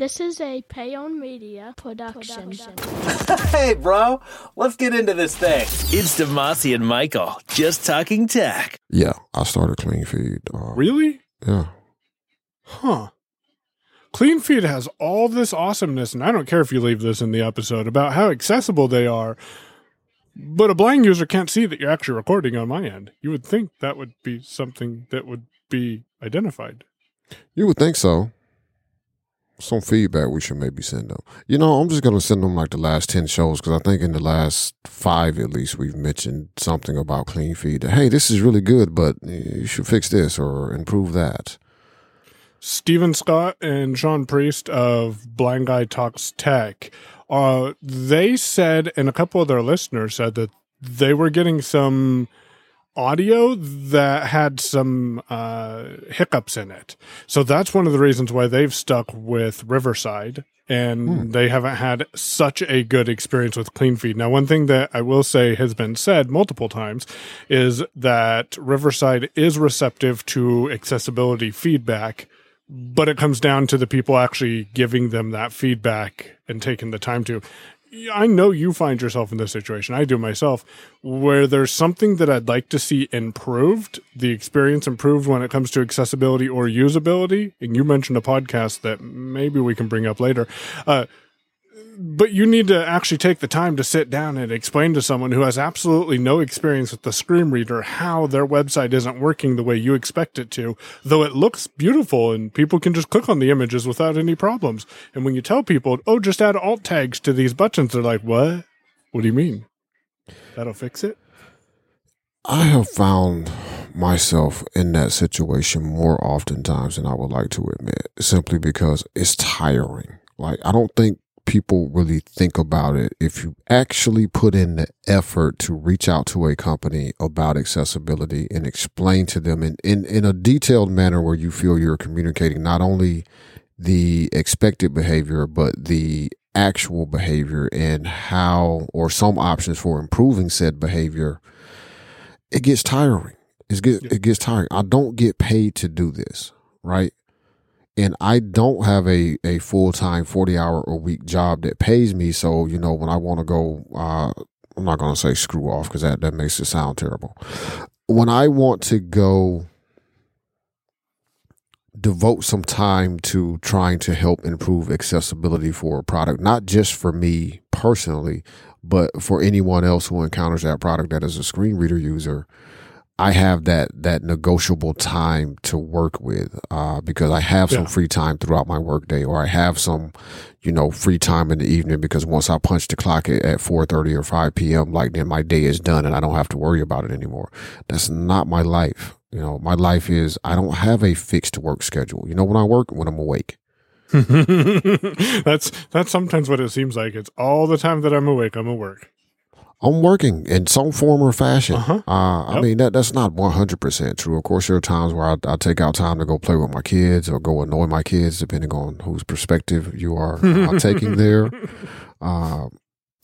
This is a Payon Media production. hey, bro, let's get into this thing. It's Damashe and Michael just talking tech. Yeah, I started Clean Feed. Uh, Really? Yeah. Huh. Clean Feed has all this awesomeness, and I don't care if you leave this in the episode about how accessible they are. But a blind user can't see that you're actually recording on my end. You would think that would be something that would be identified. You would think so. Some feedback we should maybe send them. You know, I'm just to send them like the last 10 shows because I think in the last five at least we've mentioned something about Clean Feed. Hey, this is really good, but you should fix this or improve that. Stephen Scott and Sean Priest of Blind Guy Talks Tech, uh, they said, and a couple of their listeners said that they were getting some audio that had some uh, hiccups in it. So that's one of the reasons why they've stuck with Riverside and Hmm. they haven't had such a good experience with Clean Feed. Now, one thing that I will say has been said multiple times is that Riverside is receptive to accessibility feedback, but it comes down to the people actually giving them that feedback and taking the time to. I know you find yourself in this situation. I do myself, where there's something that I'd like to see improved, the experience improved when it comes to accessibility or usability. And you mentioned a podcast that maybe we can bring up later. Uh, but you need to actually take the time to sit down and explain to someone who has absolutely no experience with the screen reader how their website isn't working the way you expect it to, though it looks beautiful and people can just click on the images without any problems. And when you tell people, oh, just add alt tags to these buttons, they're like, what? What do you mean? That'll fix it? I have found myself in that situation more oftentimes than I would like to admit, simply because it's tiring. Like, I don't think people really think about it. If you actually put in the effort to reach out to a company about accessibility and explain to them in, in, in a detailed manner where you feel you're communicating not only the expected behavior, but the actual behavior and how or some options for improving said behavior, it gets tiring. It's get, it gets tiring. I don't get paid to do this, right? And I don't have a, a full time 40 hour a week job that pays me. So, you know, when I want to go, uh, I'm not going to say screw off because that, that makes it sound terrible. When I want to go devote some time to trying to help improve accessibility for a product, not just for me personally, but for anyone else who encounters that product that is a screen reader user. I have that that negotiable time to work with uh, because I have some Yeah. free time throughout my workday, or I have some, you know, free time in the evening because once I punch the clock at, at four thirty or five p.m., like then my day is done and I don't have to worry about it anymore. That's not my life. You know, my life is I don't have a fixed work schedule. You know, when I work, when I'm awake. that's that's sometimes what it seems like. It's all the time that I'm awake, I'm at work. I'm working in some form or fashion. Uh-huh. Uh, I mean, that that's not 100% true. Of course, there are times where I, I take out time to go play with my kids or go annoy my kids, depending on whose perspective you are uh, taking there. Uh,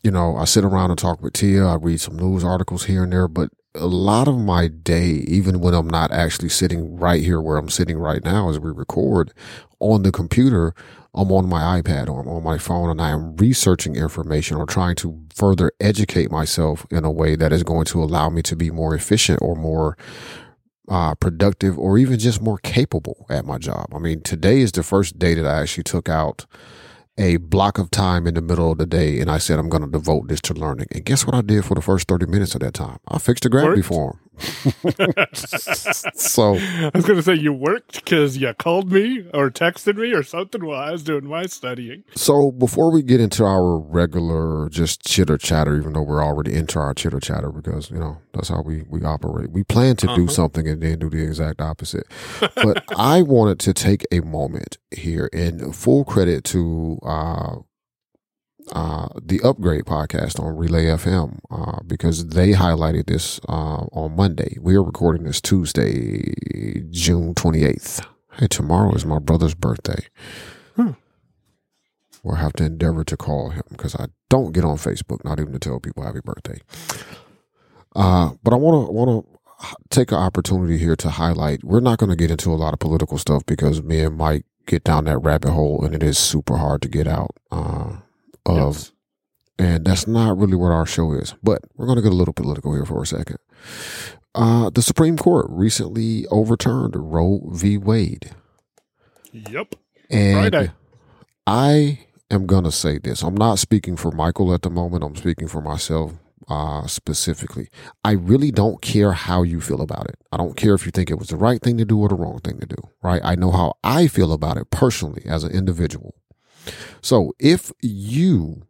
you know, I sit around and talk with Tia. I read some news articles here and there, but a lot of my day, even when I'm not actually sitting right here where I'm sitting right now as we record on the computer, I'm on my iPad or I'm on my phone and I am researching information or trying to further educate myself in a way that is going to allow me to be more efficient or more uh, productive or even just more capable at my job. I mean, today is the first day that I actually took out a block of time in the middle of the day and I said, I'm going to devote this to learning. And guess what I did for the first 30 minutes of that time? I fixed the gravity Worked? for him. So I was going to say you worked because you called me or texted me or something while I was doing my studying. So before we get into our regular just chitter chatter, even though we're already into our chitter chatter because you know that's how we we operate. We plan to do Uh-huh. something and then do the exact opposite. But I wanted to take a moment here and full credit to uh uh, the Upgrade podcast on Relay FM uh, because they highlighted this uh, on Monday. We are recording this Tuesday, June 28th. Hey, tomorrow is my brother's birthday. Hmm. We'll have to endeavor to call him because I don't get on Facebook, not even to tell people happy birthday. Uh, but I want to want to take an opportunity here to highlight. We're not going to get into a lot of political stuff because me and Mike, get down that rabbit hole, and it is super hard to get out uh, of. Yes. And that's not really what our show is. But we're going to get a little political here for a second. Uh, the Supreme Court recently overturned Roe v. Wade. Yep. And Friday. I am going to say this. I'm not speaking for Michael at the moment. I'm speaking for myself uh, specifically. I really don't care how you feel about it. I don't care if you think it was the right thing to do or the wrong thing to do, right? I know how I feel about it personally as an individual. So if you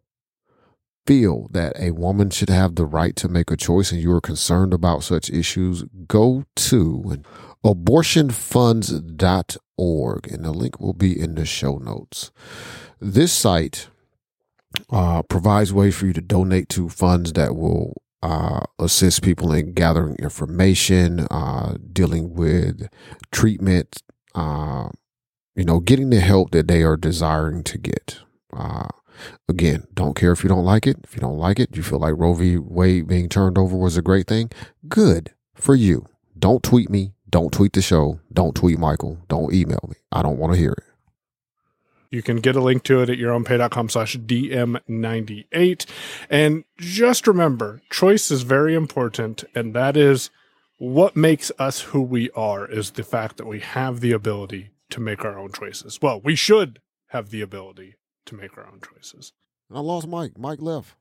feel that a woman should have the right to make a choice and you are concerned about such issues, go to abortionfunds.org and the link will be in the show notes. This site uh, provides ways for you to donate to funds that will uh, assist people in gathering information, uh, dealing with treatment, uh, you know, getting the help that they are desiring to get. Uh, again, don't care if you don't like it. If you don't like it, you feel like Roe v. Wade being turned over was a great thing. Good for you. Don't tweet me. Don't tweet the show. Don't tweet Michael. Don't email me. I don't want to hear it. You can get a link to it at yourownpay.com slash DM98. And just remember, choice is very important. And that is what makes us who we are is the fact that we have the ability to make our own choices. Well, we should have the ability to make our own choices. I lost Mike. Mike left.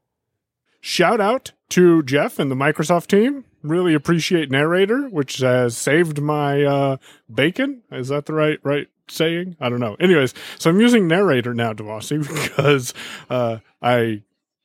Shout out to Jeff and the Microsoft team. Really appreciate narrator, which has saved my uh, bacon. Is that the right right saying? I don't know. Anyways, so I'm using narrator now, Damashe, because uh, I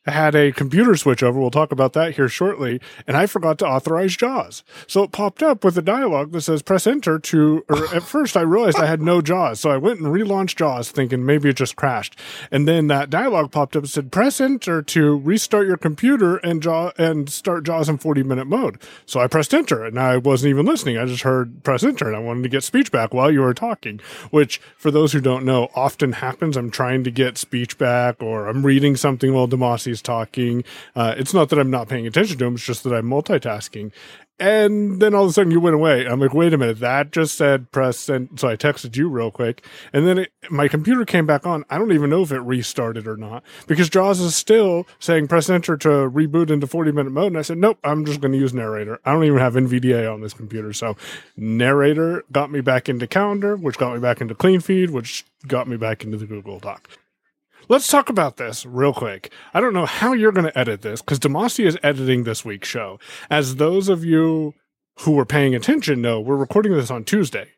had a computer switch over. We'll talk about that here shortly. And I forgot to authorize JAWS. So it popped up with a dialog that says press enter to, or at first I realized I had no JAWS. So I went and relaunched JAWS thinking maybe it just crashed. And then that dialog popped up and said press enter to restart your computer and jaw and start JAWS in 40 minute mode. So I pressed enter and I wasn't even listening. I just heard press enter and I wanted to get speech back while you were talking, which for those who don't know often happens. I'm trying to get speech back or I'm reading something while Damashe is talking. Uh, it's not that I'm not paying attention to him. It's just that I'm multitasking. And then all of a sudden you went away. I'm like, wait a minute, that just said press and so I texted you real quick. And then it, my computer came back on. I don't even know if it restarted or not because JAWS is still saying press enter to reboot into 40 minute mode. And I said, nope, I'm just going to use narrator. I don't even have NVDA on this computer. So narrator got me back into calendar, which got me back into clean feed, which got me back into the Google Doc. Let's talk about this real quick. I don't know how you're going to edit this because Damashe is editing this week's show. As those of you who were paying attention know, we're recording this on Tuesday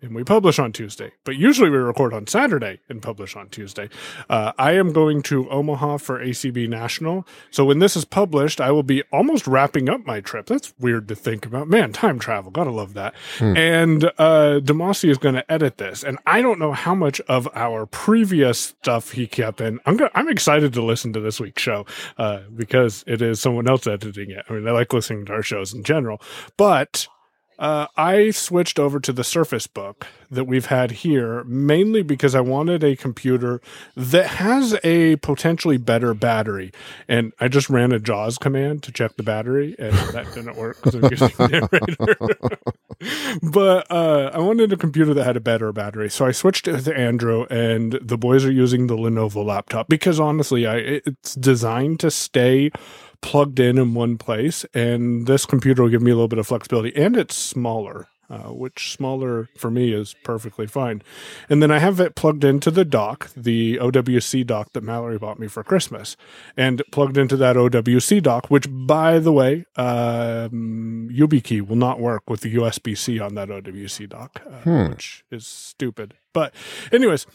and we publish on Tuesday, but usually we record on Saturday and publish on Tuesday. Uh, I am going to Omaha for ACB National. So when this is published, I will be almost wrapping up my trip. That's weird to think about. Man, time travel. Gotta love that. And uh, Damashe is going to edit this. And I don't know how much of our previous stuff he kept in. I'm, go- I'm excited to listen to this week's show uh, because it is someone else editing it. I mean, I like listening to our shows in general. But uh, I switched over to the Surface Book that we've had here mainly because I wanted a computer that has a potentially better battery. And I just ran a JAWS command to check the battery, and that didn't work because I'm using the narrator. but uh, I wanted a computer that had a better battery, so I switched to Andro, and the boys are using the Lenovo laptop because honestly, I it's designed to stay plugged in in one place, and this computer will give me a little bit of flexibility, and it's smaller. Uh, which smaller for me is perfectly fine. And then I have it plugged into the dock, the OWC dock that Mallory bought me for Christmas, and plugged into that OWC dock, which, by the way, um, YubiKey will not work with the USB C on that OWC dock, uh, which is stupid. But, anyways,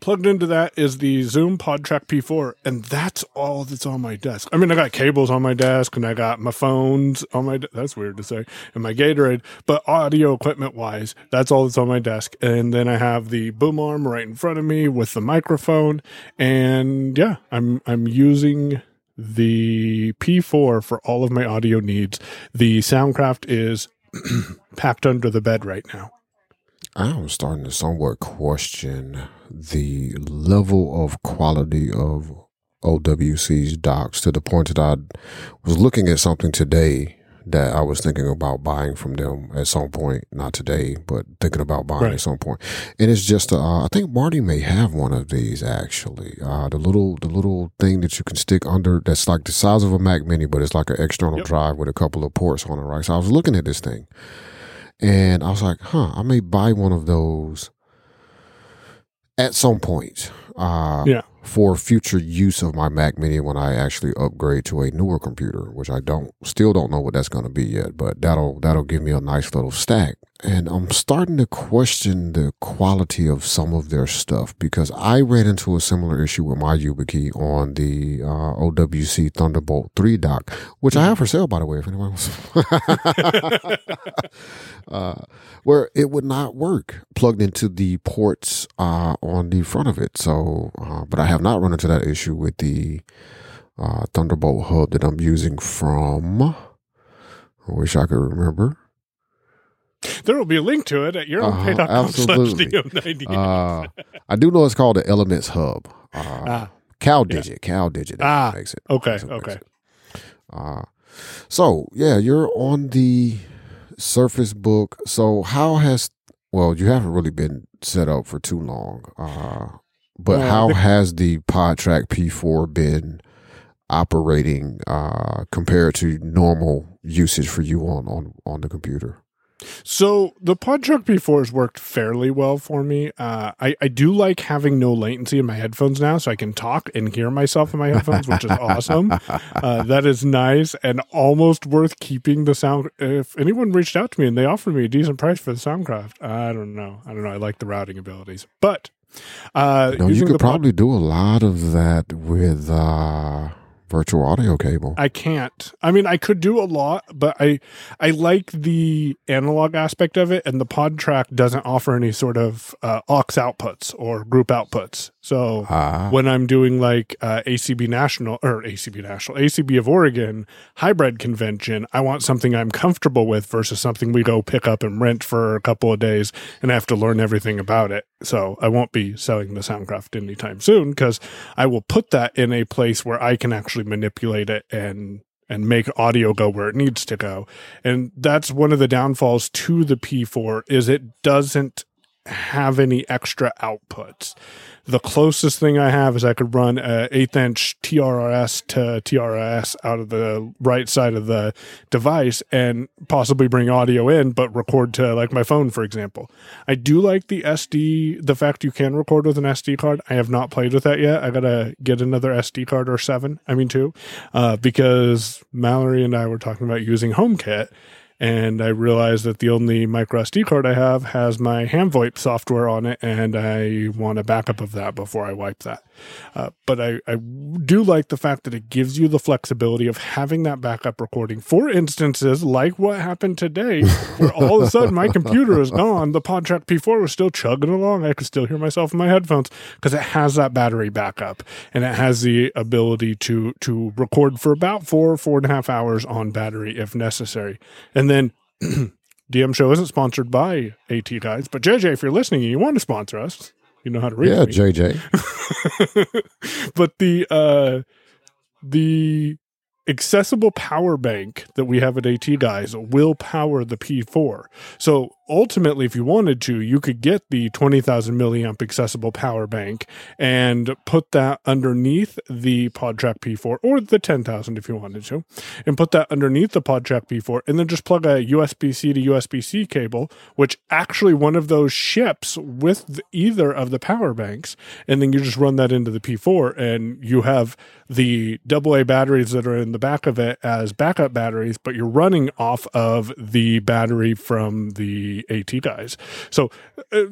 plugged into that is the Zoom PodTrack P4, and that's all that's on my desk. I mean, I got cables on my desk, and I got my phones on my. De- that's weird to say, and my Gatorade. But audio equipment wise, that's all that's on my desk. And then I have the boom arm right in front of me with the microphone, and yeah, I'm I'm using the P4 for all of my audio needs. The Soundcraft is packed under the bed right now. I'm starting to somewhat question the level of quality of OWC's docs to the point that I was looking at something today that I was thinking about buying from them at some point. Not today, but thinking about buying Right. at some point. And it's just, uh, I think Marty may have one of these actually. Uh, the little, the little thing that you can stick under that's like the size of a Mac Mini, but it's like an external Yep. drive with a couple of ports on it, right? So I was looking at this thing, and I was like, huh, I may buy one of those at some point. Uh, Yeah. For future use of my Mac Mini when I actually upgrade to a newer computer, which I don't still don't know what that's going to be yet, but that'll that'll give me a nice little stack. And I'm starting to question the quality of some of their stuff because I ran into a similar issue with my YubiKey on the uh, OWC Thunderbolt 3 dock, which I have for sale, by the way, if anyone wants. uh, where it would not work plugged into the ports uh, on the front of it. So, uh, but I have not run into that issue with the uh, Thunderbolt hub that I'm using from. I wish I could remember. There will be a link to it at Uh-huh, yourownpay.com absolutely. Uh, I do know it's called the Elements Hub. Uh, Ah. CalDigit, Cow Digit. Ah, makes it. okay, okay. it. Uh, so yeah, you're on the Surface Book. So how has well, you haven't really been set up for too long. Uh, but Well, how the- has the PodTrack P4 been operating uh, compared to normal usage for you on on on the computer? So the PodTrack P4 has worked fairly well for me. Uh, I, I do like having no latency in my headphones now, so I can talk and hear myself in my headphones, which is awesome. Uh, that is nice and almost worth keeping the sound. If anyone reached out to me and they offered me a decent price for the Soundcraft, I don't know. I don't know. I like the routing abilities, but uh, You you could Pod- probably do a lot of that with uh, virtual audio cable. I can't. I mean, I could do a lot, but I I like the analog aspect of it, and the pod track doesn't offer any sort of uh, aux outputs or group outputs. So Ah. when I'm doing like uh, ACB National or ACB National, ACB of Oregon hybrid convention, I want something I'm comfortable with versus something we go pick up and rent for a couple of days and have to learn everything about it. So I won't be selling the Soundcraft anytime soon because I will put that in a place where I can actually manipulate it and and make audio go where it needs to go. And that's one of the downfalls to the P4 is it doesn't have any extra outputs. The closest thing I have is I could run a eighth inch TRRS to TRS out of the right side of the device and possibly bring audio in, but record to like my phone, for example. I do like the SD, the fact you can record with an SD card. I have not played with that yet. I gotta get another SD card or seven, I mean two, uh, because Mallory and I were talking about using HomeKit and I realized that the only micro SD card I have has my HamVoip software on it, and I want a backup of that before I wipe that. Uh, but I, I do like the fact that it gives you the flexibility of having that backup recording for instances like what happened today, where all of a sudden my computer is gone. The PodTrack P4 was still chugging along. I could still hear myself in my headphones because it has that battery backup and it has the ability to to record for about four four and a half hours on battery if necessary. And then DM Show isn't sponsored by AT Guys, but JJ, if you're listening and you want to sponsor us, you know how to reach yeah. JJ. but the uh the accessible power bank that we have at AT Guys will power the P4. So ultimately, if you wanted to, you could get the 20,000 milliamp accessible power bank and put that underneath the PodTrack P4 or the 10,000 if you wanted to, and put that underneath the PodTrack P4 and then just plug a USB C to USB C cable, which actually one of those ships with the- either of the power banks. And then you just run that into the P4 and you have the AA batteries that are in the back of it as backup batteries, but you're running off of the battery from the AT guys. So, uh,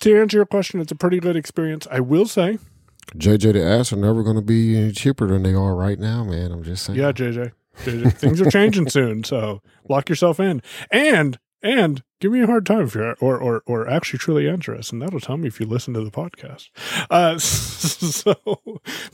to answer your question, it's a pretty good experience. I will say, JJ the ass are never going to be any cheaper than they are right now, man. I'm just saying. yeah, JJ, JJ things are changing soon. So, lock yourself in. And, and give me a hard time if you're or or or actually truly interested and that'll tell me if you listen to the podcast. Uh so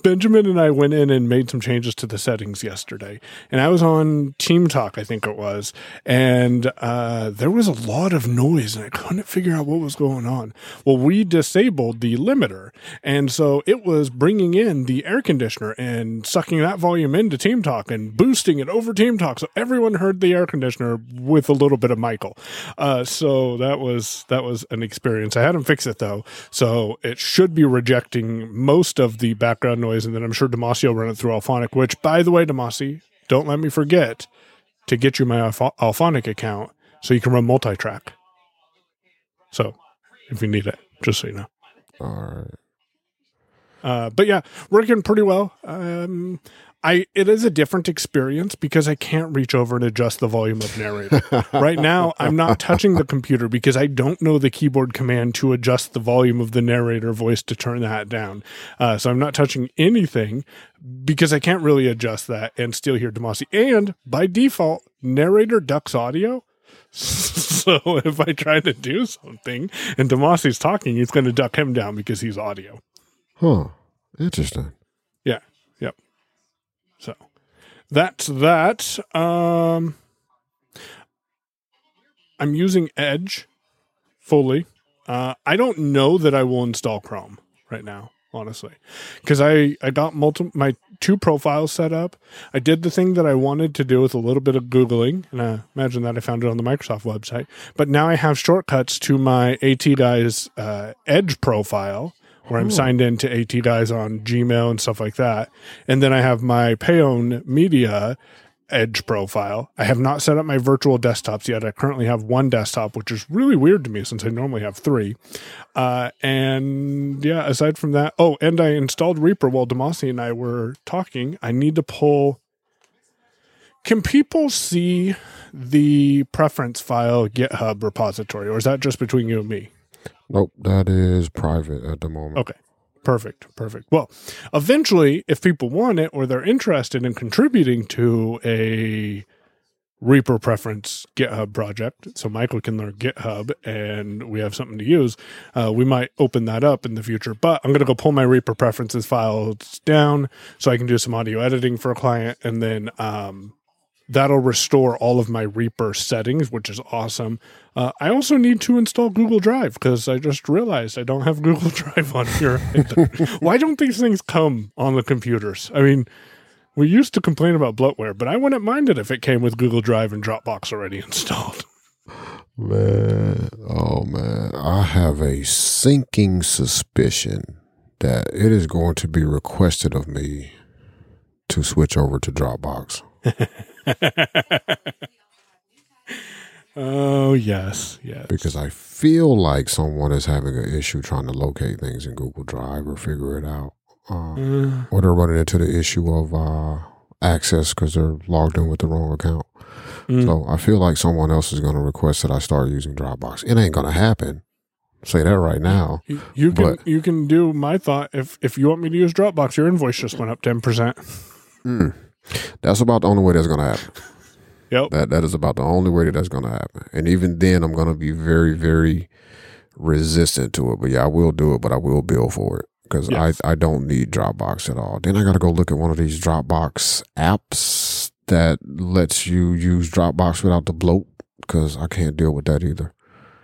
benjamin and i went in and made some changes to the settings yesterday and i was on team talk i think it was and uh there was a lot of noise and i couldn't figure out what was going on. Well we disabled the limiter and so it was bringing in the air conditioner and sucking that volume into team talk and boosting it over team talk so everyone heard the air conditioner with a little bit of michael. Uh uh, so that was that was an experience. I had him fix it though, so it should be rejecting most of the background noise, and then I'm sure Damashe will run it through Auphonic. Which, by the way, Damashe, don't let me forget to get you my Alph- Auphonic account so you can run multi-track. So, if you need it, just so you know. All right. Uh, but yeah, working pretty well. Um, I it is a different experience because I can't reach over and adjust the volume of narrator. right now, I'm not touching the computer because I don't know the keyboard command to adjust the volume of the narrator voice to turn that down. Uh, so I'm not touching anything because I can't really adjust that and still hear Damashe. And by default, narrator ducks audio. so if I try to do something and Damashe's talking, it's going to duck him down because he's audio. Huh. Interesting. Yeah. Yep. That's that. Um, I'm using Edge fully. Uh, I don't know that I will install Chrome right now, honestly, because I I got multiple my two profiles set up. I did the thing that I wanted to do with a little bit of googling, and I imagine that I found it on the Microsoft website. But now I have shortcuts to my AT Guys uh, Edge profile where I'm signed into AT Guys on Gmail and stuff like that. And then I have my Payon Media Edge profile. I have not set up my virtual desktops yet. I currently have one desktop, which is really weird to me since I normally have three. Uh, and yeah, aside from that, oh, and I installed Reaper while Damashe and I were talking. I need to pull. Can people see the preference file GitHub repository, or is that just between you and me? Nope, that is private at the moment. Okay. Perfect. Perfect. Well, eventually, if people want it or they're interested in contributing to a Reaper preference GitHub project, so Michael can learn GitHub and we have something to use, uh, we might open that up in the future. But I'm going to go pull my Reaper preferences files down so I can do some audio editing for a client and then um, that'll restore all of my Reaper settings, which is awesome. Uh, I also need to install Google Drive because I just realized I don't have Google Drive on here. Why don't these things come on the computers? I mean, we used to complain about bloatware, but I wouldn't mind it if it came with Google Drive and Dropbox already installed. Man, oh man, I have a sinking suspicion that it is going to be requested of me to switch over to Dropbox. oh yes, yes. Because I feel like someone is having an issue trying to locate things in Google Drive or figure it out. Uh, Mm. or they're running into the issue of uh, access because they're logged in with the wrong account. Mm. So I feel like someone else is going to request that I start using Dropbox. It ain't going to happen. Say that right now. You, you can you can do my thought if if you want me to use Dropbox, your invoice just went up ten percent. Mm. That's about the only way that's going to happen. Yep. That that is about the only way that that's going to happen. And even then, I'm going to be very, very resistant to it. But yeah, I will do it, but I will bill for it because Yes. I I don't need Dropbox at all. Then I got to go look at one of these Dropbox apps that lets you use Dropbox without the bloat because I can't deal with that either.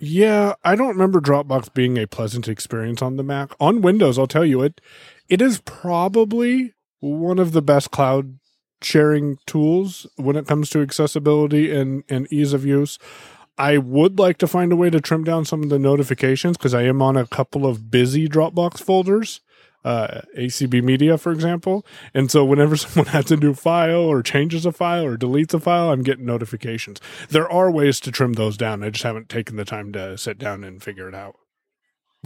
Yeah, I don't remember Dropbox being a pleasant experience on the Mac. On Windows, I'll tell you it it is probably one of the best cloud sharing tools when it comes to accessibility and, and ease of use. I would like to find a way to trim down some of the notifications because I am on a couple of busy Dropbox folders, uh, ACB Media, for example. And so whenever someone adds a new file or changes a file or deletes a file, I'm getting notifications. There are ways to trim those down. I just haven't taken the time to sit down and figure it out.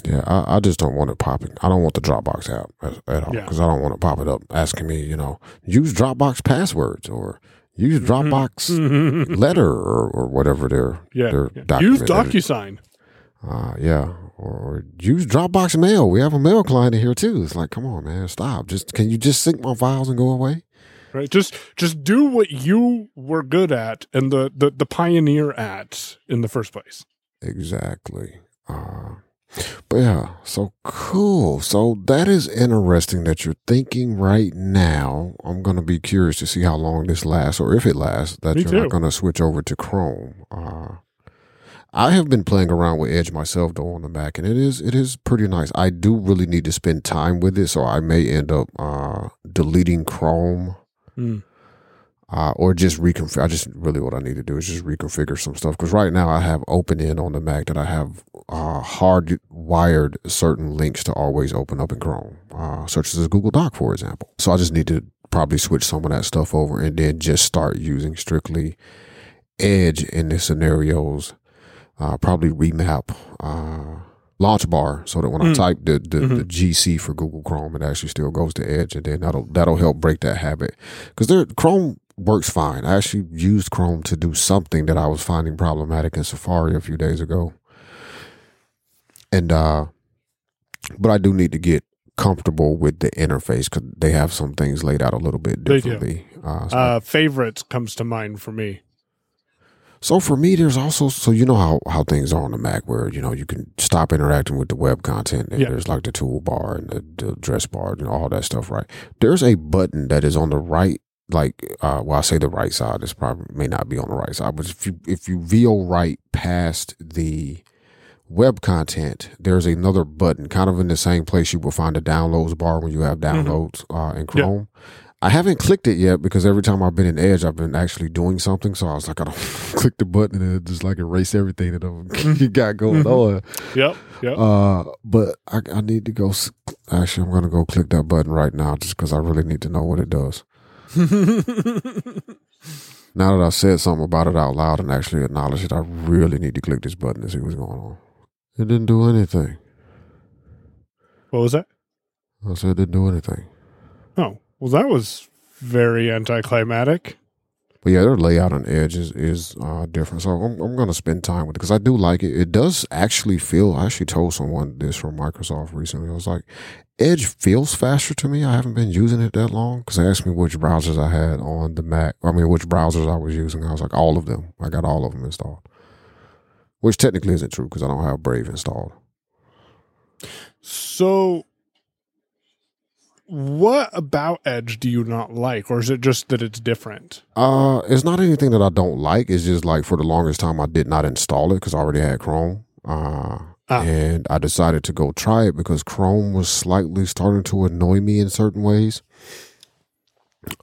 Yeah, I, I just don't want it popping. I don't want the Dropbox app at, at all Yeah. because I don't want to pop it up asking me, you know, use Dropbox passwords or use Dropbox letter or, or whatever their Yeah. their yeah. Use document. DocuSign. Uh, yeah, or, or use Dropbox Mail. We have a mail client in here too. It's like, come on, man, stop. Just can you just sync my files and go away? Right. Just just do what you were good at and the, the, the pioneer at in the first place. exactly. Uh, but yeah, so cool. So that is interesting that you're thinking right now. I'm going to be curious to see how long this lasts or if it lasts, that Me you're too. not going to switch over to Chrome. Uh, I have been playing around with Edge myself though on the Mac, and it is it is pretty nice. I do really need to spend time with it, so I may end up uh, deleting Chrome Mm. Uh, or just reconfigure. I just really what I need to do is just reconfigure some stuff because right now I have open in on the Mac that I have uh, hard wired certain links to always open up in Chrome, uh, such as a Google Doc, for example. So I just need to probably switch some of that stuff over and then just start using strictly Edge in the scenarios. Uh, probably remap uh, launch bar so that when I Mm. type the the, Mhm. the GC for Google Chrome, it actually still goes to Edge, and then that'll that'll help break that habit because there Chrome works fine. I actually used Chrome to do something that I was finding problematic in Safari a few days ago, and uh, but I do need to get comfortable with the interface because they have some things laid out a little bit differently. Uh, so Uh, favorites comes to mind for me. So for me, there's also so you know how how things are on the Mac, where you know you can stop interacting with the web content, and Yeah. there's like the toolbar and the, the address bar and all that stuff, right? There's a button that is on the right, like uh, well, I say the right side. This probably may not be on the right side, but if you if you VO right past the web content, there's another button, kind of in the same place you will find the downloads bar when you have downloads uh, in Mm-hmm. Chrome. I haven't clicked it yet because every time I've been in Edge, I've been actually doing something. So I was like, I don't click the button and it just like erase everything that I've got going on. Yep. Yep. Uh, but I, I need to go. Actually, I'm gonna go click that button right now just because I really need to know what it does. Now that I said something about it out loud and actually acknowledged it, I really need to click this button to see what's going on. It didn't do anything. what was that? I said it didn't do anything. Oh, well, that was very anticlimactic. But yeah, their layout on Edge is, is uh, different. So I'm, I'm going to spend time with it because I do like it. It does actually feel, I actually told someone this from Microsoft recently. I was like, Edge feels faster to me. I haven't been using it that long because they asked me which browsers I had on the Mac. I mean, which browsers I was using. I was like, all of them. I got all of them installed. Which technically isn't true because I don't have Brave installed. So, what about Edge do you not like, or is it just that it's different? Uh, it's not anything that I don't like. It's just like for the longest time I did not install it because I already had Chrome. Uh, Ah. and I decided to go try it because Chrome was slightly starting to annoy me in certain ways.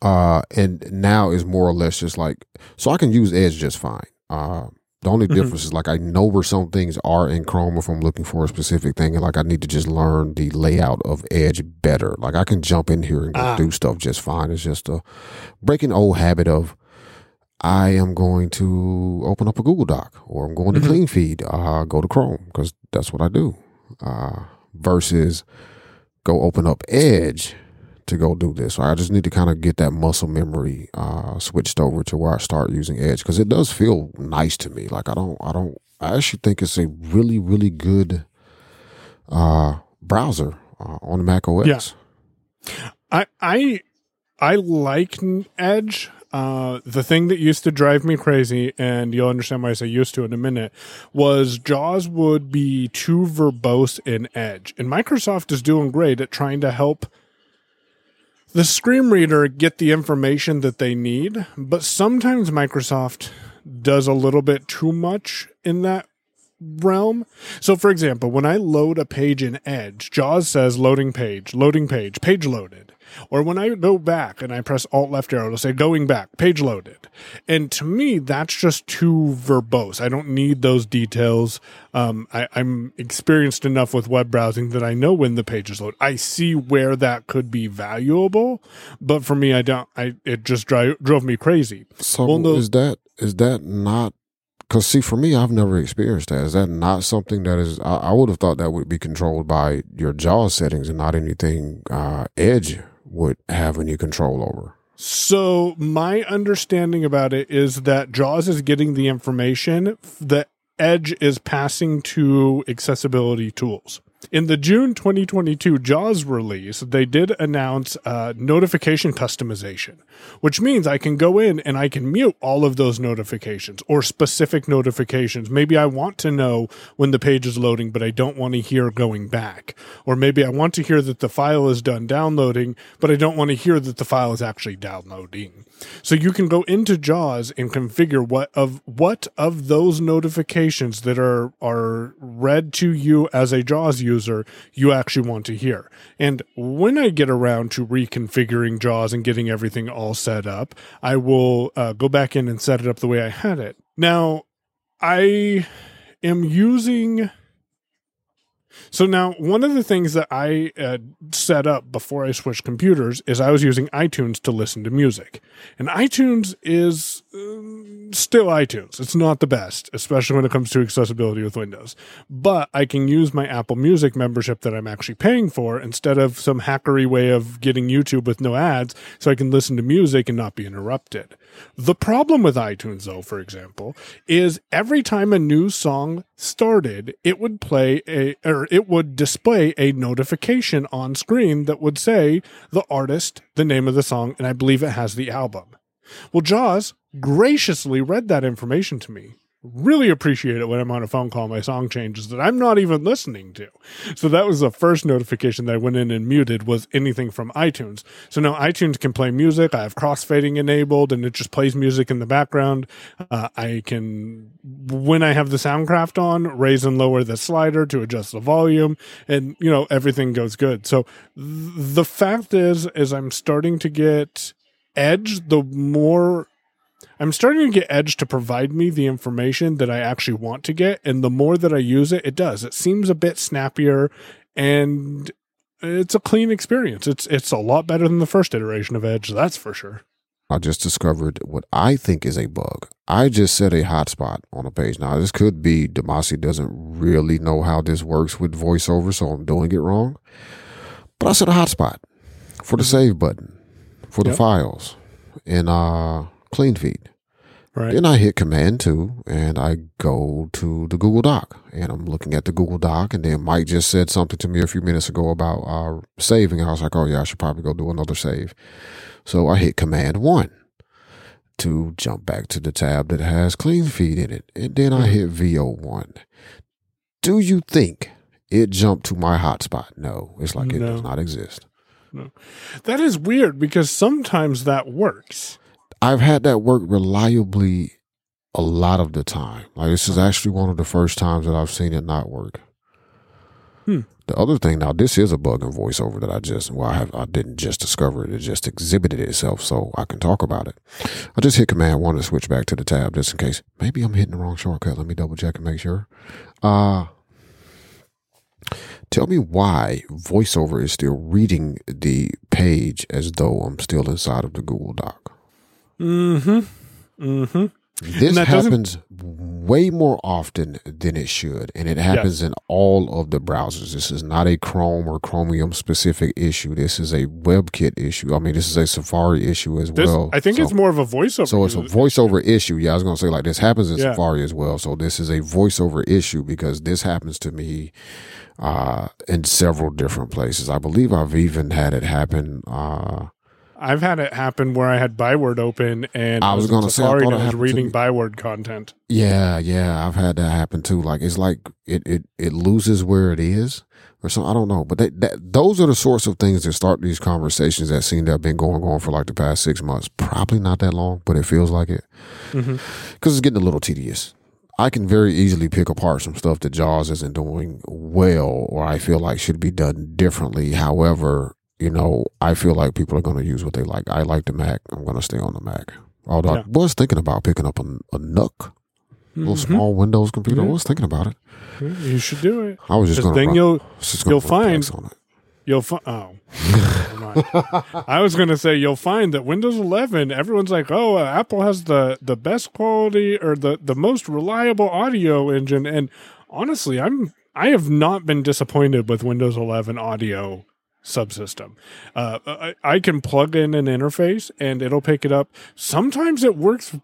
Uh, and now is more or less just like so I can use Edge just fine. Uh, the only Mhm. difference is like I know where some things are in Chrome if I'm looking for a specific thing, and like I need to just learn the layout of Edge better. Like I can jump in here and go Ah. do stuff just fine. It's just a breaking old habit of I am going to open up a Google Doc or I'm going to Mhm. Clean Feed, uh, go to Chrome because that's what I do. Uh, versus go open up Edge to go do this. I just need to kind of get that muscle memory uh, switched over to where I start using Edge because it does feel nice to me. Like I don't, I don't, I actually think it's a really, really good uh, browser uh, on Mac OS. Yeah. I I I like Edge. Uh, the thing that used to drive me crazy, and you'll understand why I say used to in a minute, was Jaws would be too verbose in Edge, and Microsoft is doing great at trying to help the screen reader get the information that they need, but sometimes Microsoft does a little bit too much in that realm. So, for example, when I load a page in Edge, JAWS says loading page, loading page, page loaded. Or when I go back and I press Alt left arrow, it'll say going back, page loaded. And to me, that's just too verbose. I don't need those details. Um, I, I'm experienced enough with web browsing that I know when the pages load. I see where that could be valuable, but for me, I don't. I it just dri- drove me crazy. So Well, no- is that is that not? Because see, for me, I've never experienced that. Is that not something that is? I, I would have thought that would be controlled by your JAWS settings and not anything uh, Edge would have any control over. So my understanding about it is that Jaws is getting the information the Edge is passing to accessibility tools. In the June 2022 JAWS release, they did announce uh, notification customization, which means I can go in and I can mute all of those notifications or specific notifications. Maybe I want to know when the page is loading, but I don't want to hear going back. Or maybe I want to hear that the file is done downloading, but I don't want to hear that the file is actually downloading. So you can go into JAWS and configure what of what of those notifications that are are read to you as a JAWS user you actually want to hear. And when I get around to reconfiguring JAWS and getting everything all set up, I will uh, go back in and set it up the way I had it. Now, I am using so now, one of the things that I uh, set up before I switched computers is I was using iTunes to listen to music, and iTunes is um, still iTunes. It's not the best, especially when it comes to accessibility with Windows. But I can use my Apple Music membership that I'm actually paying for instead of some hackery way of getting YouTube with no ads, so I can listen to music and not be interrupted. The problem with iTunes, though, for example, is every time a new song started, it would play a or it would display a notification on screen that would say the artist, the name of the song, and I believe it has the album. Well, Jaws graciously read that information to me really appreciate it when I'm on a phone call, my song changes that I'm not even listening to. So that was the first notification that I went in and muted was anything from iTunes. So now iTunes can play music. I have crossfading enabled and it just plays music in the background. Uh, I can, when I have the Soundcraft on, raise and lower the slider to adjust the volume and, you know, everything goes good. So th- the fact is, is I'm starting to get edge the more I'm starting to get Edge to provide me the information that I actually want to get. And the more that I use it, it does. It seems a bit snappier and it's a clean experience. It's it's a lot better than the first iteration of Edge, that's for sure. I just discovered what I think is a bug. I just set a hotspot on a page. Now, this could be Damashe doesn't really know how this works with voiceover, so I'm doing it wrong. But I set a hotspot for the save button for the Yep. files And uh, Clean Feed. Right. Then I hit Command 2 and I go to the Google Doc. And I'm looking at the Google Doc. And then Mike just said something to me a few minutes ago about uh, saving. I was like, oh, yeah, I should probably go do another save. So I hit Command 1 to jump back to the tab that has Clean Feed in it. And then I hit VO1. Do you think it jumped to my hotspot? No, it's like it does not exist. No. That is weird because sometimes that works. I've had that work reliably a lot of the time. Like this is actually one of the first times that I've seen it not work. Hmm. The other thing now, this is a bug in voiceover that I just well, I have I didn't just discover it; it just exhibited itself, so I can talk about it. I just hit Command One to switch back to the tab just in case. Maybe I'm hitting the wrong shortcut. Let me double check and make sure. Uh Tell me why VoiceOver is still reading the page as though I'm still inside of the Google Doc. Mm-hmm. Mm-hmm. This happens way more often than it should, and it happens in all of the browsers. This is not a Chrome or Chromium specific issue. This is a WebKit issue. I mean, this is a Safari issue as This, well. I think So- it's more of a voiceover. so it's a voiceover issue. Yeah, I was gonna say like this happens in Yeah. Safari as well. So this is a voiceover issue because this happens to me uh, in several different places. I believe I've even had it happen. Uh, I've had it happen where I had Byword open and I was gonna say, I and I was to reading. Byword content. yeah, yeah, I've had that happen too. Like it's like it it it loses where it is. Or something, I don't know, but they, that, those are the sorts of things that start these conversations that seem to have been going on for like the past six months. Probably not that long, but it feels like it mm-hmm. because it's getting a little tedious. I can very easily pick apart some stuff that Jaws isn't doing well or I feel like should be done differently. However, you know, I feel like people are going to use what they like. I like the Mac. I'm going to stay on the Mac. Although Yeah. I was thinking about picking up a, a NUC, little Mhm. small Windows computer. I Mhm. was thinking about it. You should do it. I was just going to. then to you'll you'll find- you'll find. Oh. I was going to say you'll find that Windows 11. Everyone's like, oh, uh, Apple has the the best quality or the the most reliable audio engine, and honestly, I'm I have not been disappointed with Windows 11 audio subsystem. Uh, I, I can plug in an interface and it'll pick it up. Sometimes it works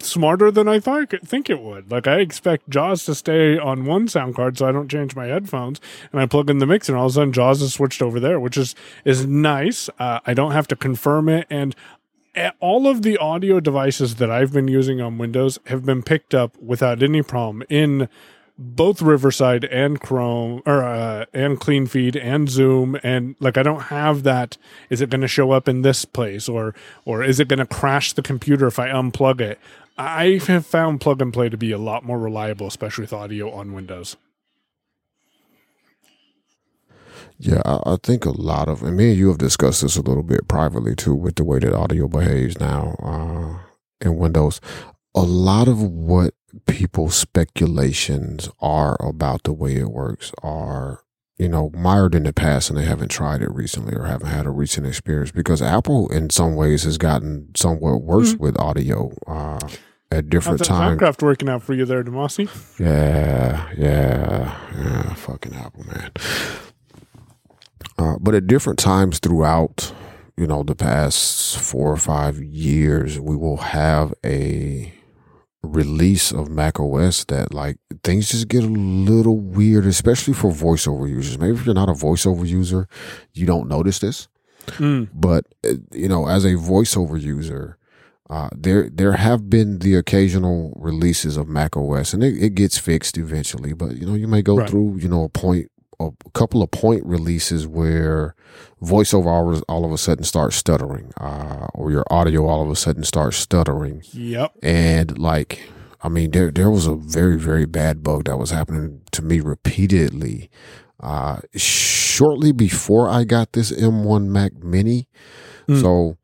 smarter than I thought think it would. Like I expect Jaws to stay on one sound card so I don't change my headphones and I plug in the mix and all of a sudden Jaws is switched over there, which is is nice. Uh, I don't have to confirm it and all of the audio devices that I've been using on Windows have been picked up without any problem in both Riverside and Chrome or uh, and Clean Feed and Zoom and like I don't have that. Is it going to show up in this place or or is it going to crash the computer if I unplug it? I have found plug and play to be a lot more reliable, especially with audio on Windows. Yeah, I, think a lot of, and me and you have discussed this a little bit privately too, with the way that audio behaves now uh, in Windows. A lot of what people's speculations are about the way it works are, you know, mired in the past and they haven't tried it recently or haven't had a recent experience because Apple, in some ways, has gotten somewhat worse Mhm. with audio uh, at different times. Soundcraft working out for you there, Damashe? Yeah, yeah, yeah. Fucking Apple, man. Uh, but at different times throughout, you know, the past four or five years, we will have a release of Mac OS that like things just get a little weird, especially for voiceover users. Maybe if you're not a voiceover user, you don't notice this Mm. but uh, you know as a voiceover user uh, there there have been the occasional releases of mac os and it, it gets fixed eventually but you know you may go Right. through you know a point a couple of point releases where voiceover all, all of a sudden starts stuttering uh, or your audio all of a sudden starts stuttering Yep. and like I mean there there was a very very bad bug that was happening to me repeatedly uh shortly before I got this M1 Mac Mini Mm. so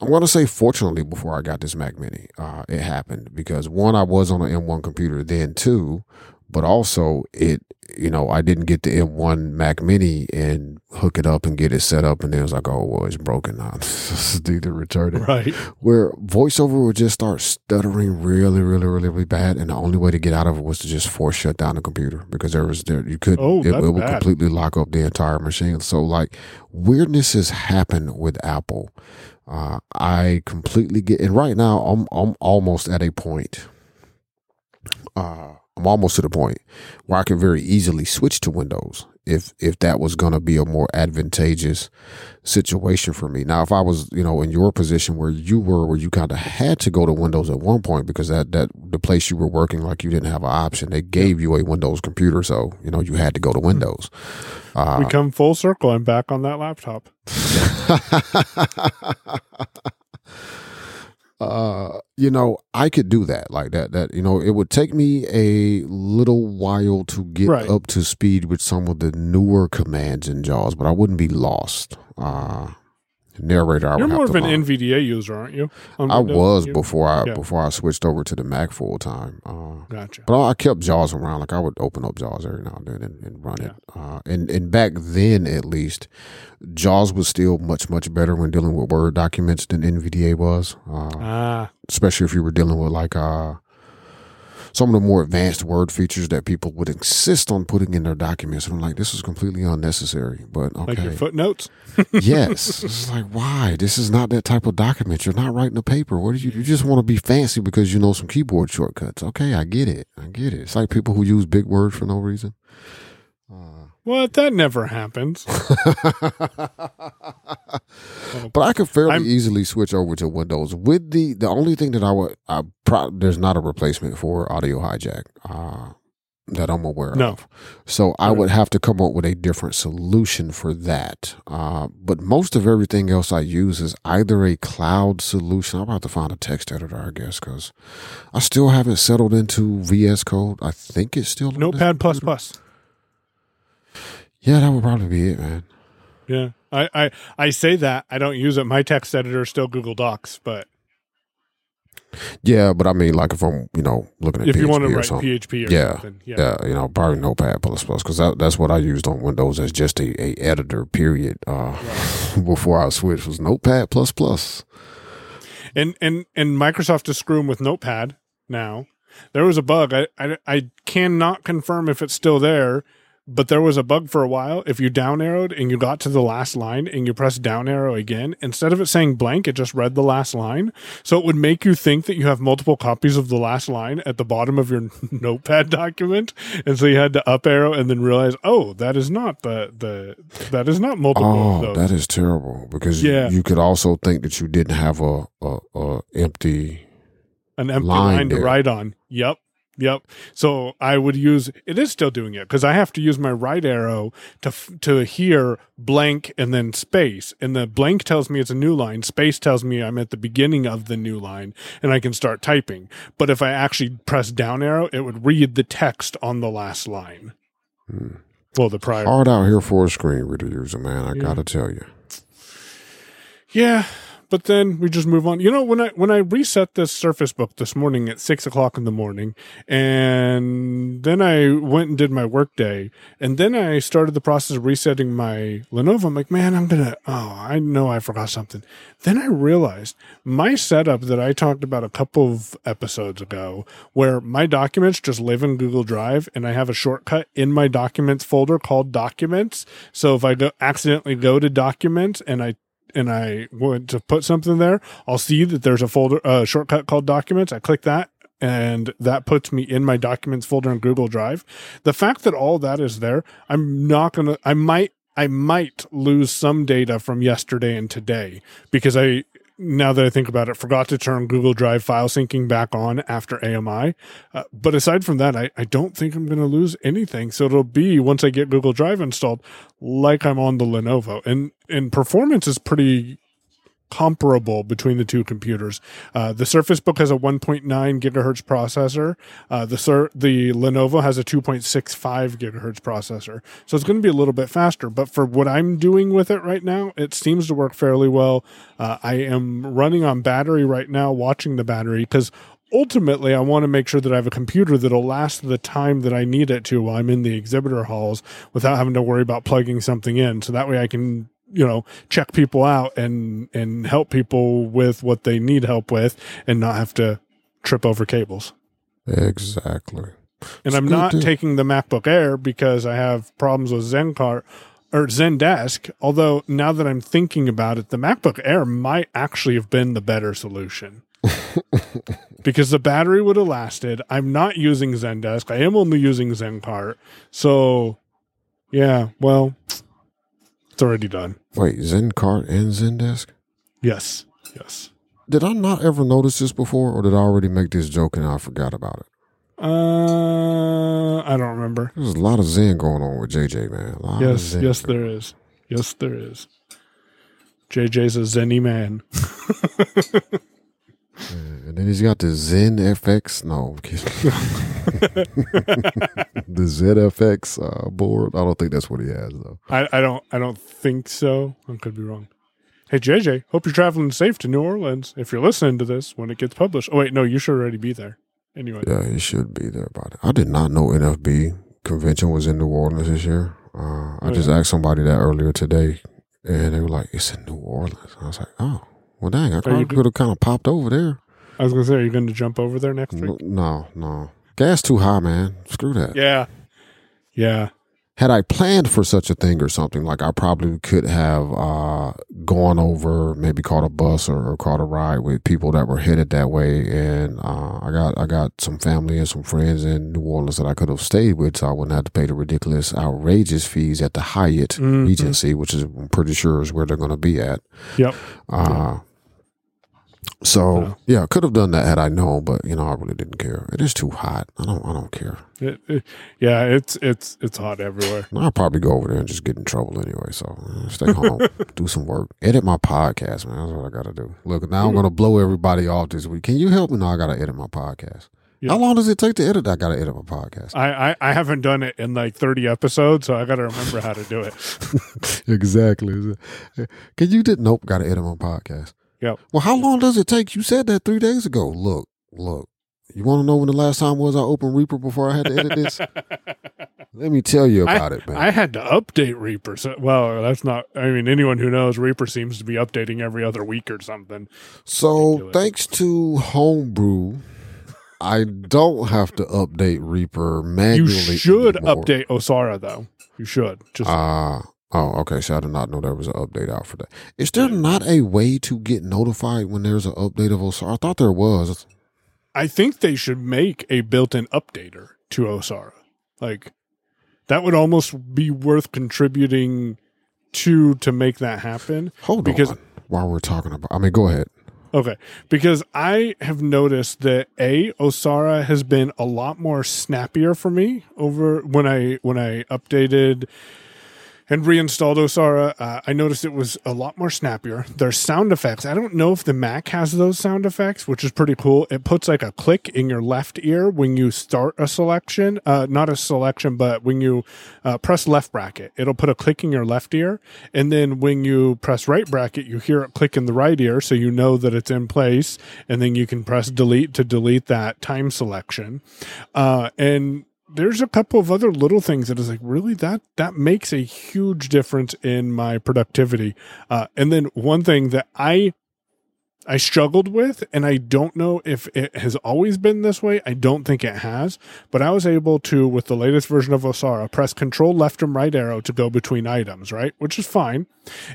I'm to say fortunately before I got this Mac Mini uh it happened because one I was on an M1 computer then too but also it you know I didn't get the M1 Mac Mini and hook it up and get it set up and then it was like oh well it's broken now need to return it Right. where voiceover would just start stuttering really, really, really, really bad, and the only way to get out of it was to just force shut down the computer because there was there you could Oh, it, it would bad. completely lock up the entire machine. So like weirdnesses happen with Apple. Uh, I completely get, and right now I'm I'm almost at a point. Uh, I'm almost to the point where I can very easily switch to Windows if if that was going to be a more advantageous situation for me. Now, if I was, you know, in your position where you were, where you kind of had to go to Windows at one point because that that the place you were working, like you didn't have an option, they gave you a Windows computer, so you know you had to go to Windows. Uh, we come full circle. I'm back on that laptop. uh, you know, I could do that like that. That you know, it would take me a little while to get Right. up to speed with some of the newer commands in JAWS, but I wouldn't be lost. Uh, narrator, I You're would more of an learn. NVDA user, aren't you? I was You- before I yeah. before I switched over to the Mac full time. Uh, Gotcha. but I kept JAWS around. Like I would open up JAWS every now and then and, and run it. Uh, and and back then, at least, JAWS was still much much better when dealing with Word documents than NVDA was. Uh, Ah, especially if you were dealing with like uh, some of the more advanced Word features that people would insist on putting in their documents. And I'm like, this is completely unnecessary. But okay, like your footnotes. yes, it's like why? This is not that type of document. You're not writing a paper. What do you? You just want to be fancy because you know some keyboard shortcuts. Okay, I get it. I get it. It's like people who use big words for no reason. What? That never happens. but I could fairly I'm- easily switch over to Windows with the the only thing that I would I pro, there's not a replacement for Audio Hijack uh, that I'm aware No. of. So I Right. would have to come up with a different solution for that. Uh, but most of everything else I use is either a cloud solution. I'm about to find a text editor, I guess, because I still haven't settled into VS Code. I think it's still Notepad plus. Yeah, that would probably be it, man. Yeah. I, I, I say that. I don't use it. My text editor is still Google Docs, but Yeah, but I mean, like if I'm, you know, looking at if you PHP want to write something. PHP or Yeah, something. Yeah. Yeah, you know, probably Notepad plus plus because that, that's what I used on Windows as just a, a editor. Period. Uh, before I switched was Notepad plus plus. And and and Microsoft is screwing with Notepad now. There was a bug. I, I I cannot confirm if it's still there, but there was a bug for a while. If you down arrowed and you got to the last line and you press down arrow again, instead of it saying blank, it just read the last line. So it would make you think that you have multiple copies of the last line at the bottom of your notepad document. And so you had to up arrow and then realize, oh, that is not the, the, that is not multiple Oh, that is terrible because Yeah. you could also think that you didn't have a, a, a empty. an empty line line, to write on. Yep. Yep. So I would use it is still doing it because I have to use my right arrow to to hear blank and then space, and the blank tells me it's a new line. Space tells me I'm at the beginning of the new line, and I can start typing. But if I actually press down arrow, it would read the text on the last line. Hmm. Well, the prior. Hard out here for a screen reader user, man. I Yeah. gotta tell you. Yeah, but then we just move on. You know, when I when I reset this Surface Book this morning at six o'clock in the morning, and then I went and did my workday, and then I started the process of resetting my Lenovo. I'm like, man, I'm gonna. Oh, I know I forgot something. Then I realized my setup that I talked about a couple of episodes ago, where my documents just live in Google Drive, and I have a shortcut in my Documents folder called Documents. So if I go accidentally go to Documents and I and I want to put something there, I'll see that there's a folder, a shortcut called Documents. I click that, and that puts me in my Documents folder in Google Drive. The fact that all that is there, I'm not gonna. I might. I might lose some data from yesterday and today because I. Now that I think about it, forgot to turn Google Drive file syncing back on after AMI. Uh, but aside from that, I, I don't think I'm going to lose anything. So it'll be once I get Google Drive installed, like I'm on the Lenovo, and and performance is pretty comparable between the two computers. Uh, the Surface Book has a 1.9 gigahertz processor. Uh, the Sur- the Lenovo has a 2.65 gigahertz processor, so it's going to be a little bit faster. But for what I'm doing with it right now, it seems to work fairly well. Uh, I am running on battery right now, watching the battery because ultimately I want to make sure that I have a computer that'll last the time that I need it to while I'm in the exhibitor halls without having to worry about plugging something in. So that way I can, you know, check people out and and help people with what they need help with and not have to trip over cables. Exactly. And It's I'm not to- taking the MacBook Air because I have problems with Zencart or Zendesk. Although now that I'm thinking about it, the MacBook Air might actually have been the better solution. because the battery would have lasted. I'm not using Zendesk. I am only using Zencart. So yeah, well, it's already done. Wait, Zencart and Zendesk? Yes. Yes. Did I not ever notice this before, or did I already make this joke and I forgot about it? Uh I don't remember. There's a lot of Zen going on with JJ, man. Yes, yes, there is. Yes, there is. JJ's a zenny man. And then he's got the Zen FX. No, I'm kidding. the ZFX uh, board. I don't think that's what he has though. I, I don't I don't think so. I could be wrong. Hey JJ, hope you're traveling safe to New Orleans. If you're listening to this when it gets published. Oh wait, no, you should already be there. Anyway. Yeah, you should be there by it. I did not know NFB convention was in New Orleans this year. Uh, I Oh, just yeah? asked somebody that earlier today, and they were like, "It's in New Orleans." I was like, "Oh, well, dang! I probably could have kind of popped over there." I was gonna say, are you gonna jump over there next week? no, no. gas too high, man. Screw that. Yeah. Yeah. had I planned for such a thing or something, like I probably could have uh, gone over, maybe caught a bus or, or caught a ride with people that were headed that way. And uh, I got I got some family and some friends in New Orleans that I could have stayed with, so I wouldn't have to pay the ridiculous, outrageous fees at the Hyatt Mhm. Regency, which is I'm pretty sure is where they're going to be at. Yep. Uh, so Yeah. yeah, I could have done that had I known, but you know I really didn't care. It is too hot. I don't I don't care. It, it- yeah, it's it's it's hot everywhere. I'll probably go over there and just get in trouble anyway. So uh, stay home, do some work, edit my podcast, man. That's what I got to do. Look, now I'm going to blow everybody off this week. Can you help me? No, I got to edit my podcast. Yeah. How long does it take to edit? I got to edit my podcast. I, I, I haven't done it in like 30 episodes, so I got to remember how to do it. exactly. Can you did? Nope, got to edit my podcast. Yep. Well, how long does it take? You said that three days ago. Look, look. You want to know when the last time was I opened Reaper before I had to edit this? Let me tell you about I, it, man. I had to update Reaper. So, well, that's not. I mean, anyone who knows Reaper seems to be updating every other week or something. So thanks to Homebrew, I don't have to update Reaper manually. You should anymore. update Osara though. You should just Uh oh, okay. So I did not know there was an update out for that. Is there not a way to get notified when there's an update of Osara? I thought there was. I think they should make a built-in updater to Osara. Like that would almost be worth contributing to to make that happen. Hold Because- on. While we're talking about, I mean, go ahead. Okay, because I have noticed that a Osara has been a lot more snappier for me over when I when I updated and reinstalled Osara. Uh, I noticed it was a lot more snappier. There's sound effects. I don't know if the Mac has those sound effects, which is pretty cool. It puts like a click in your left ear when you start a selection, uh, not a selection, but when you uh, press left bracket, it'll put a click in your left ear, and then when you press right bracket, you hear it click in the right ear, so you know that it's in place, and then you can press delete to delete that time selection, uh, and there's a couple of other little things that is like really? That that makes a huge difference in my productivity. Uh, and then one thing that i i struggled with and i don't know if it has always been this way. I don't think it has but i was able to with the latest version of osara press control left and right arrow to go between items right? Which is fine.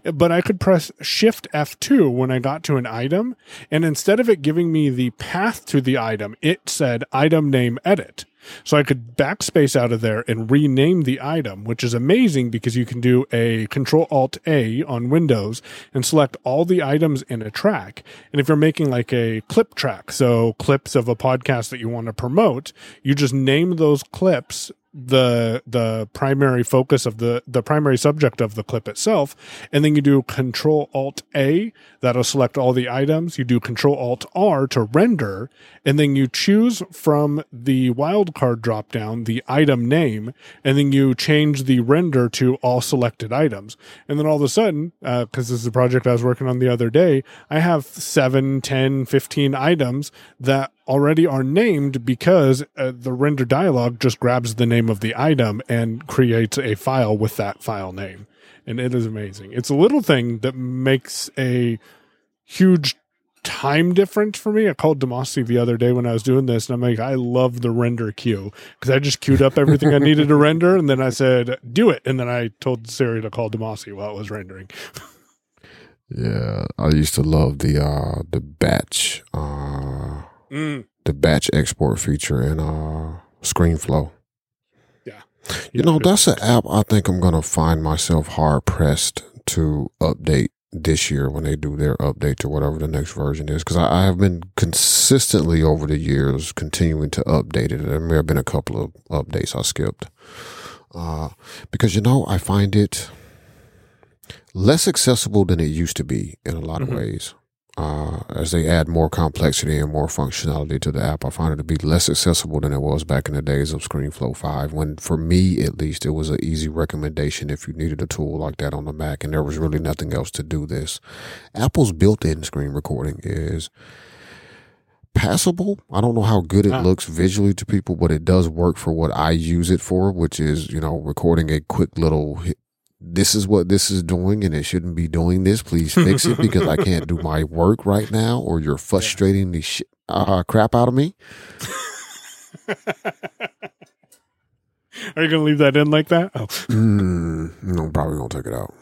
But i could press shift f2 when i got to an item and instead of it giving me the path to the item it said item name edit so I could backspace out of there and rename the item, which is amazing because you can do a Control Alt A on Windows and select all the items in a track. And if you're making like a clip track, so clips of a podcast that you want to promote, you just name those clips the the primary focus of the the primary subject of the clip itself. And then you do control alt a that'll select all the items. You do control alt r to render. And then you choose from the wildcard drop down the item name. And then you change the render to all selected items. And then all of a sudden uh because this is a project i was working on the other day i have 7 10 15 items that already are named because uh, the render dialog just grabs the name of the item and creates a file with that file name and it is amazing it's a little thing that makes a huge time difference for me. I called Damashe the other day when I was doing this, and I'm like, I love the render queue because I just queued up everything I needed to render, and then I said, do it, and then I told Siri to call Damashe while it was rendering. Yeah, I used to love the uh the batch uh Mm, the batch export feature in uh ScreenFlow. yeah, You know, that's an app I think I'm gonna find myself hard pressed to update this year when they do their update to whatever the next version is. Because I, I have been consistently over the years continuing to update it. There may have been a couple of updates I skipped. Uh, because you know, I find it less accessible than it used to be in a lot of Mhm. ways. Uh, as they add more complexity and more functionality to the app, I find it to be less accessible than it was back in the days of ScreenFlow 5. When, for me at least, it was an easy recommendation if you needed a tool like that on the Mac and there was really nothing else to do this. Apple's built in screen recording is passable. I don't know how good it Ah. looks visually to people, but it does work for what I use it for, which is, you know, recording a quick little hit. This is what this is doing, and it shouldn't be doing this. Please fix it because I can't do my work right now, or you're frustrating the shit, uh, crap out of me. Are you going to leave that in like that? Oh. Mm, no, probably gonna take it out.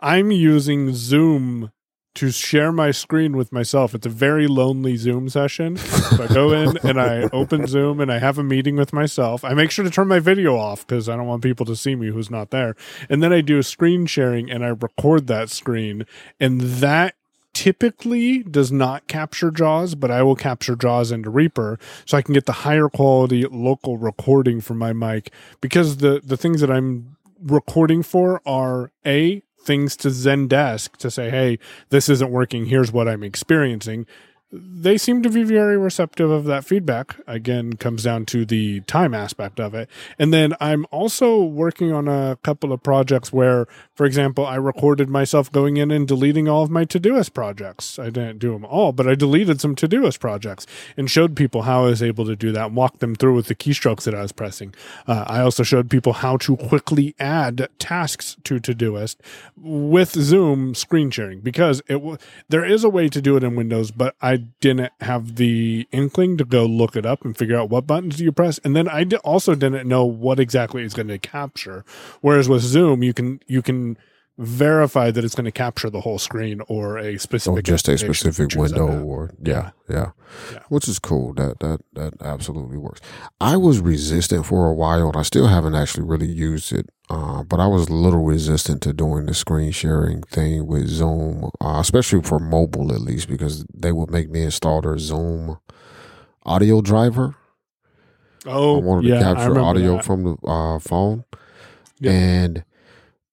I'm using Zoom to share my screen with myself. It's a very lonely Zoom session. So I go in and I open Zoom and I have a meeting with myself. I make sure to turn my video off because I don't want people to see me who's not there. And then I do a screen sharing and I record that screen. And that typically does not capture JAWS, but I will capture JAWS into Reaper so I can get the higher quality local recording from my mic because the the things that I'm recording for are a things to Zendesk to say, hey, this isn't working. Here's what I'm experiencing. They seem to be very receptive of that feedback. Again, comes down to the time aspect of it. And then I'm also working on a couple of projects where, for example, I recorded myself going in and deleting all of my Todoist projects. I didn't do them all, but I deleted some Todoist projects and showed people how I was able to do that and walked them through with the keystrokes that I was pressing. Uh, I also showed people how to quickly add tasks to Todoist with Zoom screen sharing because it w- there is a way to do it in Windows, but I I didn't have the inkling to go look it up and figure out what buttons do you press, and then I also didn't know what exactly it's going to capture. Whereas with Zoom, you can you can verify that it's going to capture the whole screen or a specific or just a specific window or yeah, yeah Yeah. which is cool that that that absolutely works i was resistant for a while and i still haven't actually really used it uh, but i was a little resistant to doing the screen sharing thing with zoom uh, especially for mobile at least because they would make me install their zoom audio driver Oh, I wanted yeah, to capture audio that. from the uh, phone. Yeah. And,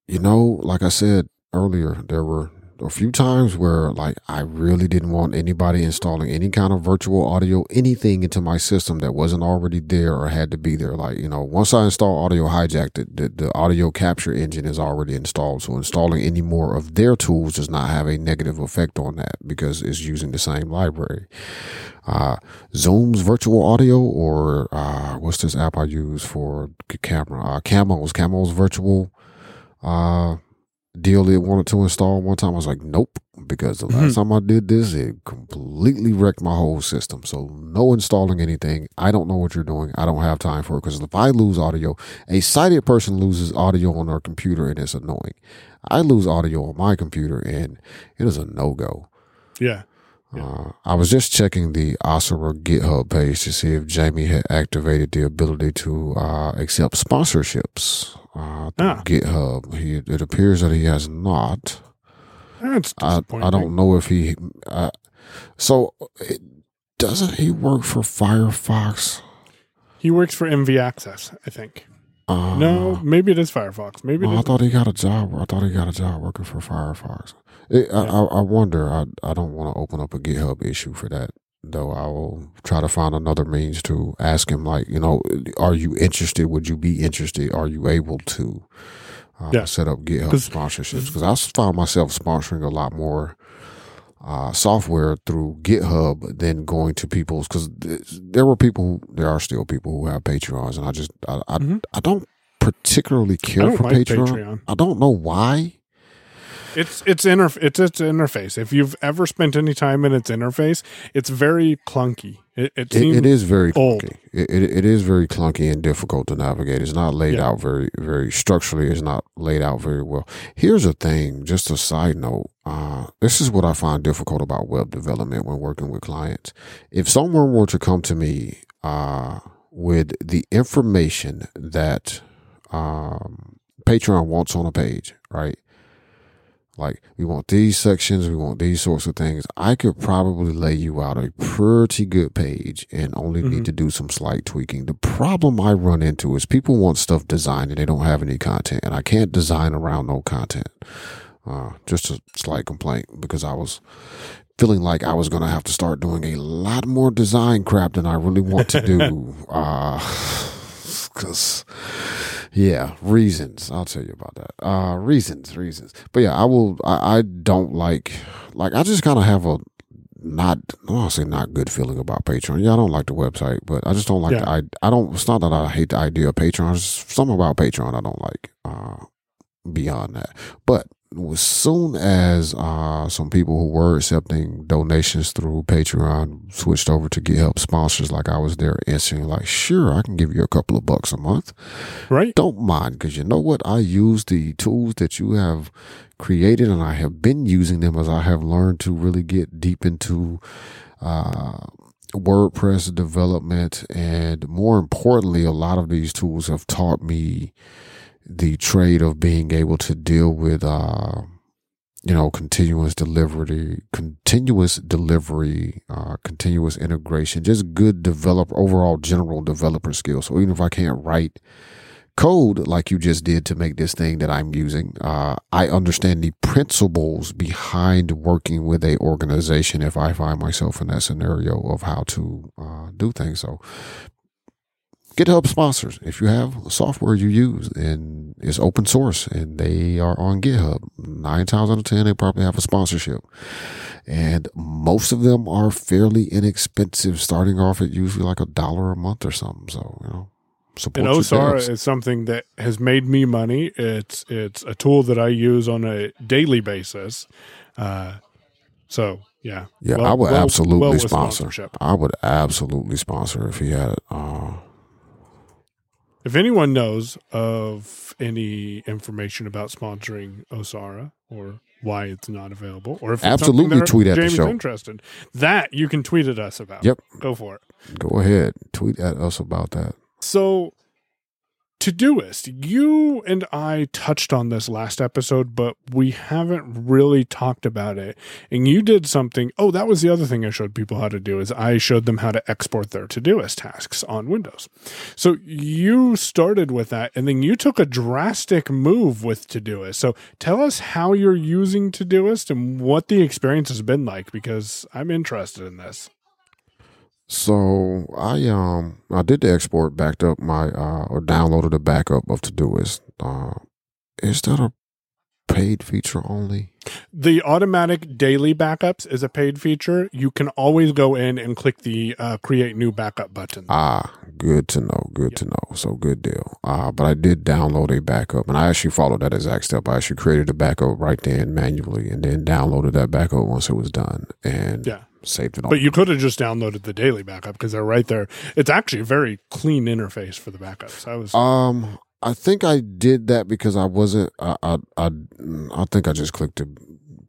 you know, like I said earlier, there were a few times where, like, I really didn't want anybody installing any kind of virtual audio, anything into my system that wasn't already there or had to be there. Like, you know, once I install Audio Hijack, the, the, the audio capture engine is already installed. So installing any more of their tools does not have a negative effect on that because it's using the same library uh, Zoom's virtual audio, or uh, what's this app I use for camera? Uh, Camo's Camo's virtual uh, deal they wanted to install one time. I was like, nope, because the last time I did this, it completely wrecked my whole system. So no installing anything. I don't know what you're doing. I don't have time for it because if I lose audio, a sighted person loses audio on their computer and it's annoying. I lose audio on my computer and it is a no go. yeah. Uh, I was just checking the Osara GitHub page to see if Jamie had activated the ability to uh, accept sponsorships uh, Ah. GitHub. He, it appears that he has not. That's I, disappointing. I don't know if he. Uh, so, it, doesn't he work for Firefox? He works for NV Access, I think. Uh, no, maybe it is Firefox. Maybe it Well, I thought he got a job. I thought he got a job working for Firefox. It, I, I, I wonder. I, I don't want to open up a GitHub issue for that, though. I will try to find another means to ask him, like, you know, are you interested? Would you be interested? Are you able to uh, Yeah. set up GitHub 'Cause- sponsorships? Because I found myself sponsoring a lot more uh, software through GitHub than going to people's. Because there were people, there are still people who have Patreons, and I just, I, I, Mhm. I don't particularly care don't for like Patreon. Patreon. I don't know why. It's it's interf- it's its interface. If you've ever spent any time in its interface, it's very clunky. It, it It, it is very old. clunky. It, it, it is very clunky and difficult to navigate. It's not laid Yeah. out very, very structurally. It's not laid out very well. Here's a thing, just a side note. Uh, this is what I find difficult about web development when working with clients. If someone were to come to me uh, with the information that um, Patreon wants on a page, right? Like we want these sections, we want these sorts of things. I could probably lay you out a pretty good page and only Mhm. need to do some slight tweaking. The problem I run into is people want stuff designed and they don't have any content, and I can't design around no content. Uh, just a slight complaint because I was feeling like I was going to have to start doing a lot more design crap than I really want to do. uh, cause yeah, reasons. I'll tell you about that. Uh, reasons, reasons. But yeah, I will, I, I don't like, like, I just kind of have a not, I don't say not good feeling about Patreon. Yeah, I don't like the website, but I just don't like Yeah. the, I, I don't, it's not that I hate the idea of Patreon. It's something about Patreon I don't like, uh, beyond that. But as soon as uh, some people who were accepting donations through Patreon switched over to GitHub sponsors, like I was there instantly, like, sure, I can give you a couple of bucks a month. right. Don't mind, because you know what? I use the tools that you have created, and I have been using them as I have learned to really get deep into uh, WordPress development. And more importantly, a lot of these tools have taught me the trade of being able to deal with, uh, you know, continuous delivery, continuous delivery, uh, continuous integration, just good developer, overall general developer skills. So even if I can't write code like you just did to make this thing that I'm using, uh, I understand the principles behind working with a organization if I find myself in that scenario of how to uh, do things. So GitHub sponsors. If you have software you use and it's open source and they are on GitHub, nine times out of ten they probably have a sponsorship. And most of them are fairly inexpensive, starting off at usually like a dollar a month or something. So, you know, support And devs. is something that has made me money. It's it's a tool that I use on a daily basis. Uh, So yeah, Yeah, Well- I would well- absolutely well sponsor. I would absolutely sponsor if he had. Uh, If anyone knows of any information about sponsoring Osara or why it's not available, or if Absolutely tweet at the Jamie's show. interested, that you can tweet at us about. Yep. go for it. go ahead, tweet at us about that. So, Todoist, you and I touched on this last episode, but we haven't really talked about it. And you did something. Oh, that was the other thing I showed people how to do is I showed them how to export their Todoist tasks on Windows. So you started with that, and then you took a drastic move with Todoist. So tell us how you're using Todoist and what the experience has been like, because I'm interested in this. So I um I did the export, backed up my uh or downloaded a backup of Todoist. Uh, is that a paid feature only? The automatic daily backups is a paid feature. You can always go in and click the uh, create new backup button. Ah, good to know. Good to know. So good deal. Uh, but I did download a backup, and I actually followed that exact step. I actually created a backup right then manually, and then downloaded that backup once it was done, and Yeah. Saved it on. But you could have just downloaded the daily backup because they're right there. It's actually a very clean interface for the backups. I was Um, I think I did that because I wasn't. I I I, I think I just clicked to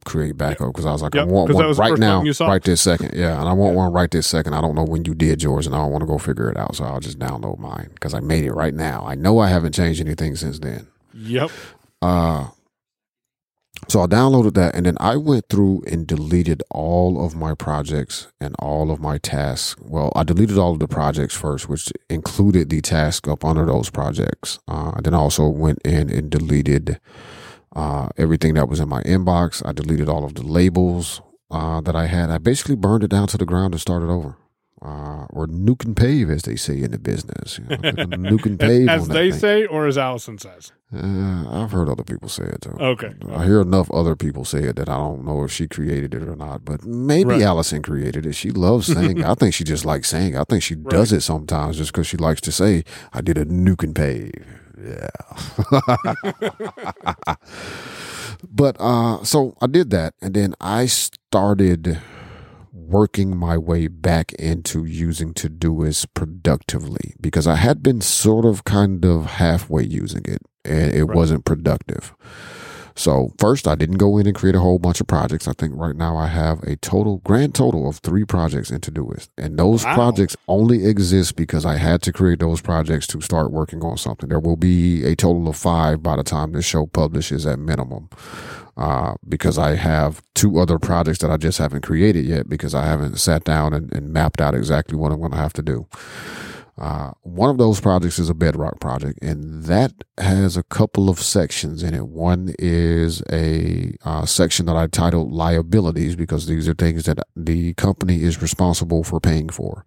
create backup because I was like, Yep, I want one right now, right this second. Yeah, and I want one right this second. I don't know when you did yours, and I don't want to go figure it out. So I'll just download mine because I made it right now. I know I haven't changed anything since then. yep. Uh, so I downloaded that and then I went through and deleted all of my projects and all of my tasks. Well, I deleted all of the projects first, which included the task up under those projects. Uh, I then also went in and deleted uh, everything that was in my inbox. I deleted all of the labels uh, that I had. I basically burned it down to the ground and started over. Uh, or nuke and pave, as they say in the business. You know, nuke and pave. As that they thing. say, or as Allison says. Uh, I've heard other people say it too. Okay. I hear enough other people say it that I don't know if she created it or not. But maybe Right. Allison created it. She loves saying. I think she just likes saying. I think she does it sometimes just because she likes to say, "I did a nuke and pave." Yeah. but uh, so I did that, and then I started working my way back into using Todoist productively because I had been sort of kind of halfway using it and it Right. wasn't productive. So first I didn't go in and create a whole bunch of projects. I think right now I have a total grand total of three projects in Todoist. And those Wow. projects only exist because I had to create those projects to start working on something. There will be a total of five by the time this show publishes at minimum uh, because I have two other projects that I just haven't created yet because I haven't sat down and, and mapped out exactly what I'm going to have to do. Uh, one of those projects is a bedrock project, and that has a couple of sections in it. One is a uh, section that I titled liabilities because these are things that the company is responsible for paying for.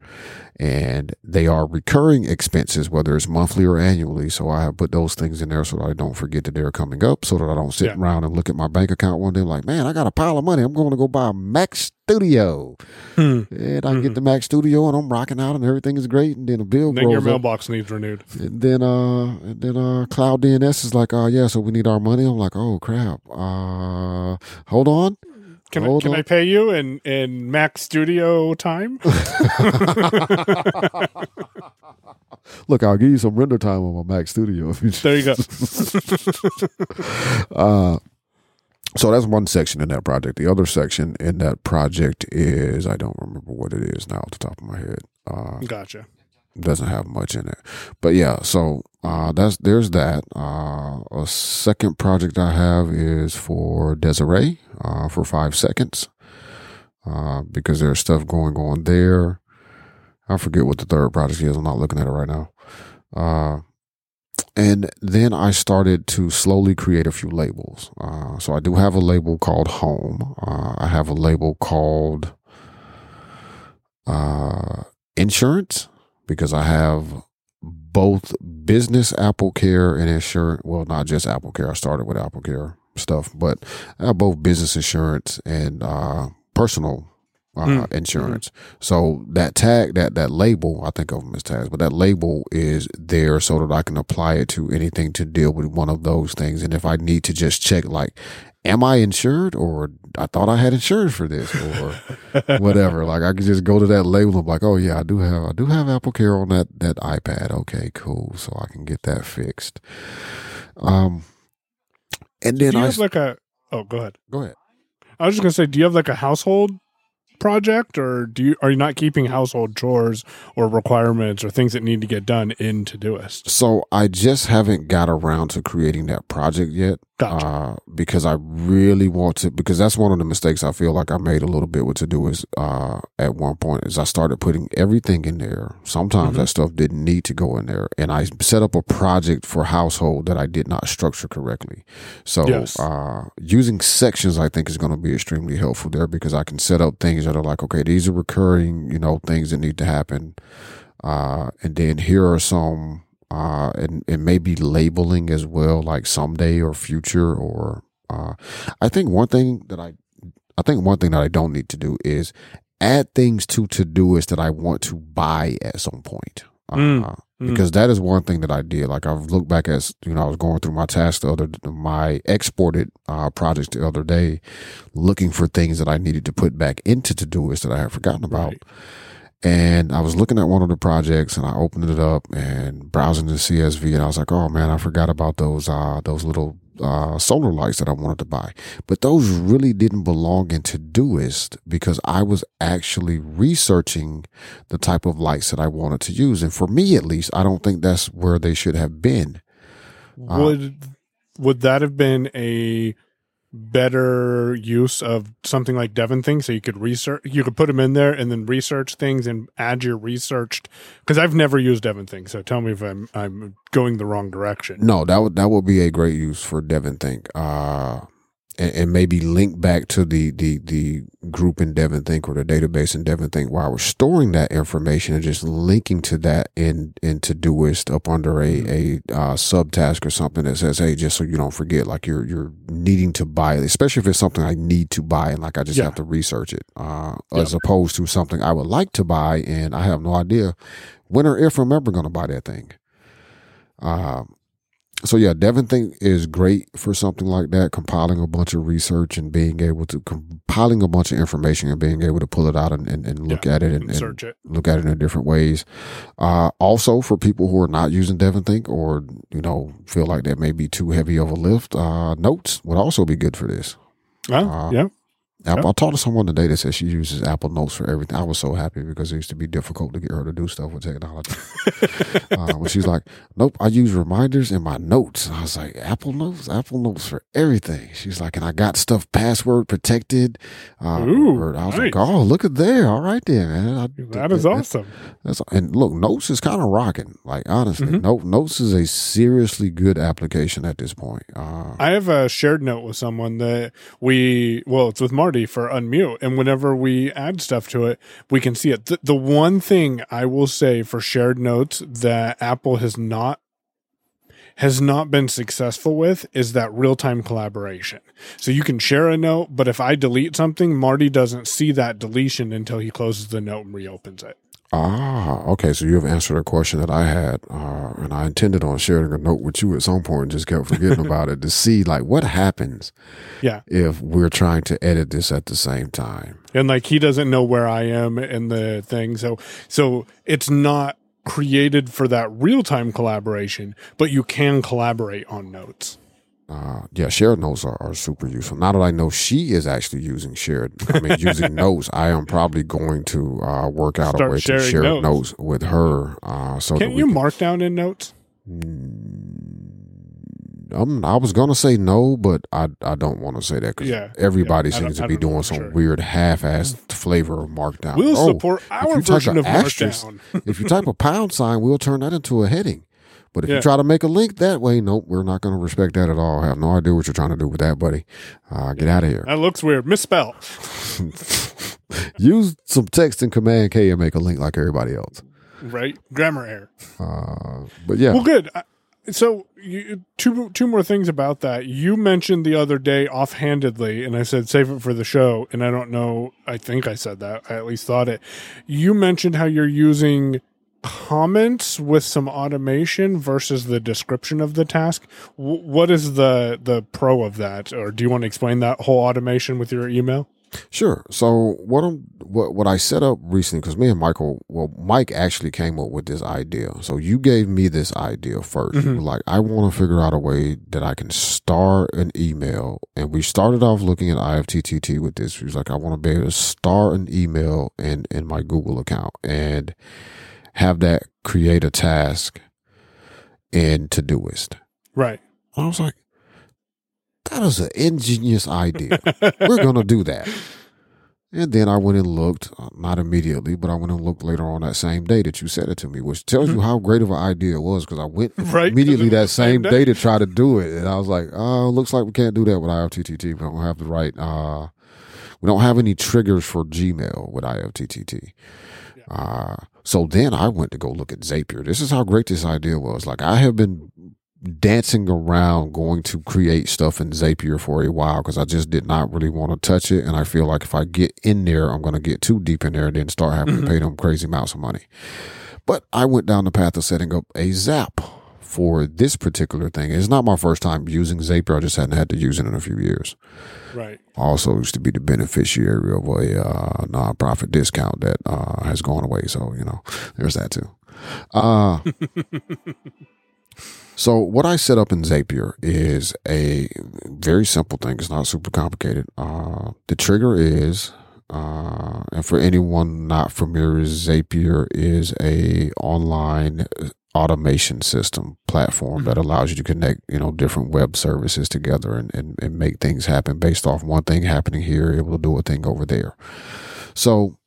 And they are recurring expenses, whether it's monthly or annually. So I have put those things in there so that I don't forget that they're coming up, so that I don't sit Yeah. around and look at my bank account one day like, man, I got a pile of money. I'm going to go buy a Mac Studio. Hmm. And I get the Mac Studio and I'm rocking out and everything is great. And then a bill Then your up. mailbox needs renewed. And then uh and then uh Cloud DNS is like, uh yeah, so we need our money. I'm like, oh crap. Uh hold on. Can, I, can. I pay you in, in Mac Studio time? Look, I'll give you some render time on my Mac Studio if you there you go. uh so that's one section in that project. The other section in that project is I don't remember what it is now off the top of my head. Uh Gotcha. Doesn't have much in it. But yeah, so uh that's there's that. Uh a second project I have is for Desiree, uh for five seconds. Uh because there's stuff going on there. I forget what the third project is. I'm not looking at it right now. Uh and then I started to slowly create a few labels. Uh, so I do have a label called Home. Uh, I have a label called uh, Insurance because I have both business Apple Care and insurance. Well, not just Apple Care. I started with Apple Care stuff, but I have both business insurance and uh, personal uh, Mm. insurance. So that tag, that that label, I think of them as tags, but that label is there so that I can apply it to anything to deal with one of those things. And if I need to just check, like, am I insured or I thought I had insurance for this or whatever. Like I could just go to that label and be like, oh yeah, I do have I do have Apple Care on that that iPad. Okay, cool. So I can get that fixed. Um, and then do you I have like a? Oh, go ahead. go ahead. I was just gonna say, do you have like a household project, or do you are you not keeping household chores or requirements or things that need to get done in Todoist? So I just haven't got around to creating that project yet. Gotcha. Uh, because I really want to, because that's one of the mistakes I feel like I made a little bit with Todoist, uh, at one point is I started putting everything in there. Sometimes Mhm. that stuff didn't need to go in there. And I set up a project for household that I did not structure correctly. So, Yes. uh, using sections I think is going to be extremely helpful there because I can set up things that are like, okay, these are recurring, you know, things that need to happen. Uh, and then here are some, uh, and, and maybe labeling as well, like someday or future or, uh, I think one thing that I, I think one thing that I don't need to do is add things to Todoist that I want to buy at some point. Uh, Mm, mm. Because that is one thing that I did. Like I've looked back as you know, I was going through my tasks the other, my exported uh, projects the other day, looking for things that I needed to put back into Todoist that I had forgotten about. Right. And I was looking at one of the projects and I opened it up and browsing the CSV and I was like, oh man, I forgot about those, uh, those little, uh, solar lights that I wanted to buy. But those really didn't belong in Todoist because I was actually researching the type of lights that I wanted to use. And for me, at least, I don't think that's where they should have been. Uh, would would that have been a better use of something like Devon things. So you could research you could put them in there and then research things and add your researched because I've never used Devon things. So tell me if I'm I'm going the wrong direction. No, that would that would be a great use for DEVONthink. Uh and, and maybe link back to the the the group in DEVONthink or the database in DEVONthink while we're storing that information and just linking to that in in Todoist up under a a uh, subtask or something that says, hey, just so you don't forget, like you're you're needing to buy it, especially if it's something I need to buy and like I just Yeah. have to research it, uh, Yeah. as opposed to something I would like to buy and I have no idea when or if I'm ever going to buy that thing. Um, so yeah, DEVONthink is great for something like that, compiling a bunch of research and being able to compiling a bunch of information and being able to pull it out and, and, and look Yeah, at it and, and search it look at it in different ways. Uh, also for people who are not using DEVONthink or, you know, feel like that may be too heavy of a lift, uh, notes would also be good for this. oh, Uh, yeah Apple, I talked to someone today that said she uses Apple Notes for everything. I was so happy because it used to be difficult to get her to do stuff with technology. uh, but she's like, "Nope, I use reminders in my notes." I was like, "Apple Notes, Apple Notes for everything." She's like, "And I got stuff password protected." Uh, Ooh, I was nice. like, "Oh, look at there! All right then, man." I, that is awesome That's, and look, Notes is kind of rocking. Like honestly. Note, Notes is a seriously good application at this point. Uh, I have a shared note with someone that we, well, it's with Marty for Unmute. And whenever we add stuff to it, we can see it. The, the one thing I will say for shared notes that Apple has not has not been successful with is that real-time collaboration. So you can share a note, but if I delete something, Marty doesn't see that deletion until he closes the note and reopens it. Ah, okay. So you have answered a question that I had, uh, and I intended on sharing a note with you at some point and just kept forgetting about it to see like what happens Yeah. if we're trying to edit this at the same time. and like he doesn't know where I am in the thing. So so it's not created for that real time collaboration, but you can collaborate on notes. Uh, yeah, shared notes are, are super useful. Now that I know she is actually using shared, I mean, using notes, I am probably going to uh, work out Start a way to share notes. notes. with her. Uh, so Can't you we Markdown in notes? Um, I was gonna say no, but I I don't want to say that because Yeah, everybody yeah, seems to be doing some sure. weird half-assed flavor of Markdown. We'll Oh, support our version of asterisk- Markdown. if you type a pound sign, we'll turn that into a heading. But if Yeah. you try to make a link that way, nope, we're not going to respect that at all. I have no idea what you're trying to do with that, buddy. Uh, get out of here. That looks weird. Misspell. Use some text and Command K and make a link like everybody else. Right? Grammar error. Uh, but yeah, Well, good. I- So, you, two two more things about that. You mentioned the other day offhandedly, and I said save it for the show. And I don't know. I think I said that. I at least thought it. You mentioned how you're using comments with some automation versus the description of the task. W- what is the the pro of that, or do you want to explain that whole automation with your email? Sure. So what I'm what what I set up recently because me and Michael, well, Mike actually came up with this idea. So you gave me this idea 1st You mm-hmm. were like, I want to figure out a way that I can star an email, and we started off looking at IFTTT with this. He was like, I want to be able to star an email in in my Google account and have that create a task in Todoist. Right. I was like, that is an ingenious idea. We're going to do that. And then I went and looked, uh, not immediately, but I went and looked later on that same day that you said it to me, which tells you how great of an idea it was because I went Right, immediately that same day. day to try to do it. And I was like, oh, looks like we can't do that with IFTTT. We don't have the right, uh, we don't have any triggers for Gmail with IFTTT. Uh, so then I went to go look at Zapier. This is how great this idea was. Like I have been dancing around going to create stuff in Zapier for a while because I just did not really want to touch it. And I feel like if I get in there, I'm going to get too deep in there and then start having to mm-hmm. pay them crazy amounts of money. But I went down the path of setting up a Zap for this particular thing. It's not my first time using Zapier. I just hadn't had to use it in a few years. Right. I also used to be the beneficiary of a uh, nonprofit discount that uh, has gone away. So, you know, there's that too. Uh, so, what I set up in Zapier is a very simple thing. It's not super complicated. Uh, the trigger is, uh, and for anyone not familiar, Zapier is a online automation system platform that mm-hmm. allows you to connect, you know, different web services together and, and, and make things happen based off one thing happening here. It will do a thing over there. So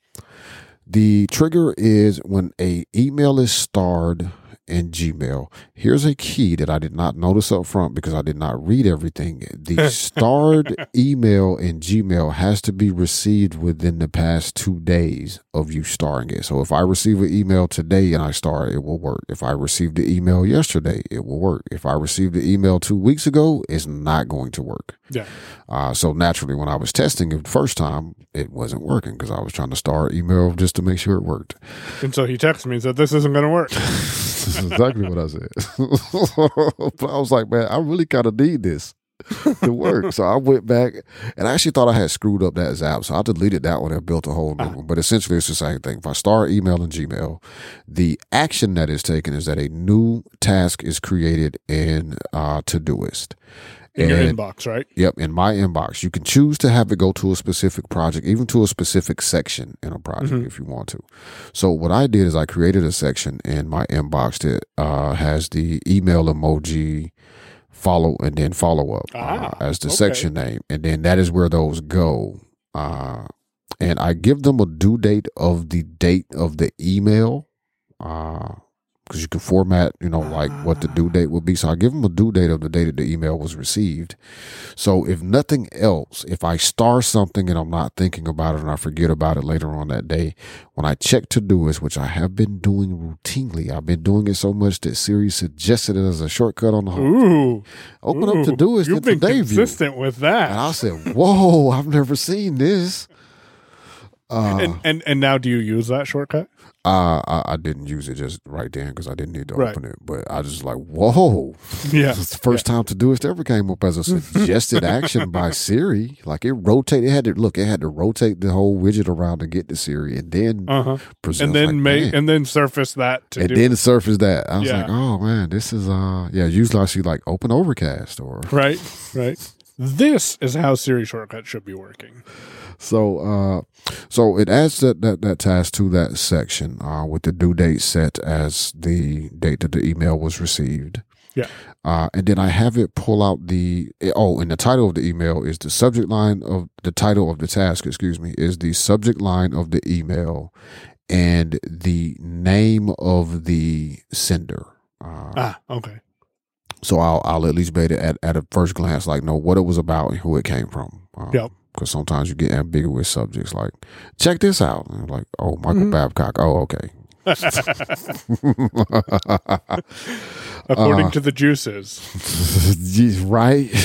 the trigger is when a email is starred in Gmail. Here's a key that I did not notice up front because I did not read everything. The starred email in Gmail has to be received within the past two days of you starring it. So if I receive an email today and I star it, it will work. If I received the email yesterday, it will work. If I received the email two weeks ago, it's not going to work. Yeah. Uh, so naturally, when I was testing it the first time, it wasn't working because I was trying to star email just to make sure it worked. And so he texted me and said, "This isn't going to work." This is exactly what I said. but I was like, man, I really kind of need this to work. so I went back and I actually thought I had screwed up that Zap. So I deleted that one and built a whole new one. But essentially, it's the same thing. If I start email in Gmail, the action that is taken is that a new task is created in uh, Todoist. In your inbox, right? Yep, in my inbox. You can choose to have it go to a specific project, even to a specific section in a project if you want to. So what I did is I created a section in my inbox that uh, has the email emoji follow and then follow up Ah, uh, as the okay. section name. And then that is where those go. Uh, and I give them a due date of the date of the email. Uh, because you can format, you know, like what the due date would be. So I give them a due date of the date that the email was received. So if nothing else, if I star something and I'm not thinking about it and I forget about it later on that day, when I check Todoist, which I have been doing routinely, I've been doing it so much that Siri suggested it as a shortcut on the home. Ooh. Open up Ooh. Todoist You've in been today view. consistent with that. And I said, whoa, I've never seen this. Uh, and, and and now do you use that shortcut? Uh, I, I didn't use it just right then because I didn't need to Right. open it. But I just like, whoa. Yeah. It's the first time Todoist ever came up as a suggested action by Siri. Like it rotated, it had to look, it had to rotate the whole widget around to get to Siri and then Uh huh. present. And then like, make and then surface that to and do then surface that. I was Yeah. like, oh man, this is uh yeah, usually I see like open overcast or right, right. This is how Siri shortcut should be working. So, uh, so it adds that, that, that task to that section, uh, with the due date set as the date that the email was received. Yeah. Uh, and then I have it pull out the, oh, and the title of the email is the subject line of the title of the task, excuse me, is the subject line of the email and the name of the sender. Uh, Ah, okay. so I'll, I'll at least be able to at, at a first glance, like know what it was about and who it came from. Um, Yep. Because sometimes you get ambiguous subjects like, check this out. And I'm like, oh, Michael Mhm. Babcock. Oh, okay. According to the juices. Right?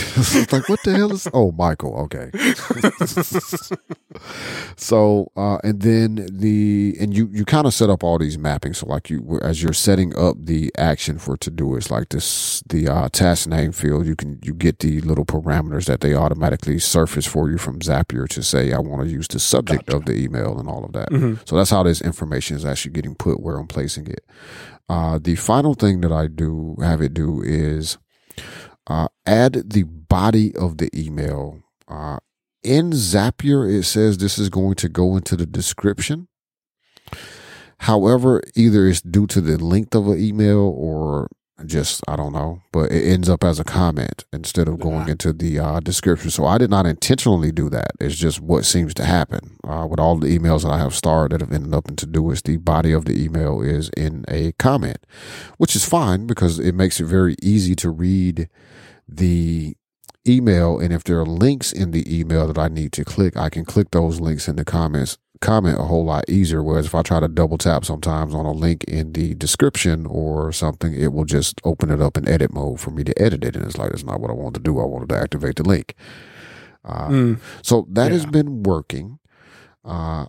Like what the hell is? Oh, Michael. Okay. so, uh, and then the and you you kind of set up all these mappings. So, like you as you're setting up the action for Todoist like this the uh, task name field. You can you get the little parameters that they automatically surface for you from Zapier to say I want to use the subject of the email and all of that. So that's how this information is actually getting put where I'm placing it. Uh, the final thing that I do have it do is uh, add the body of the email. Uh, in Zapier, it says this is going to go into the description. However, either it's due to the length of an email or just, I don't know, but it ends up as a comment instead of going into the uh, description. So I did not intentionally do that. It's just what seems to happen. Uh, with all the emails that I have starred that have ended up in is the body of the email is in a comment, which is fine because it makes it very easy to read the email and if there are links in the email that I need to click, I can click those links in the comments comment a whole lot easier. Whereas if I try to double tap sometimes on a link in the description or something, it will just open it up in edit mode for me to edit it. And it's like, that's not what I wanted to do. I wanted to activate the link. Uh, So that has been working. Uh,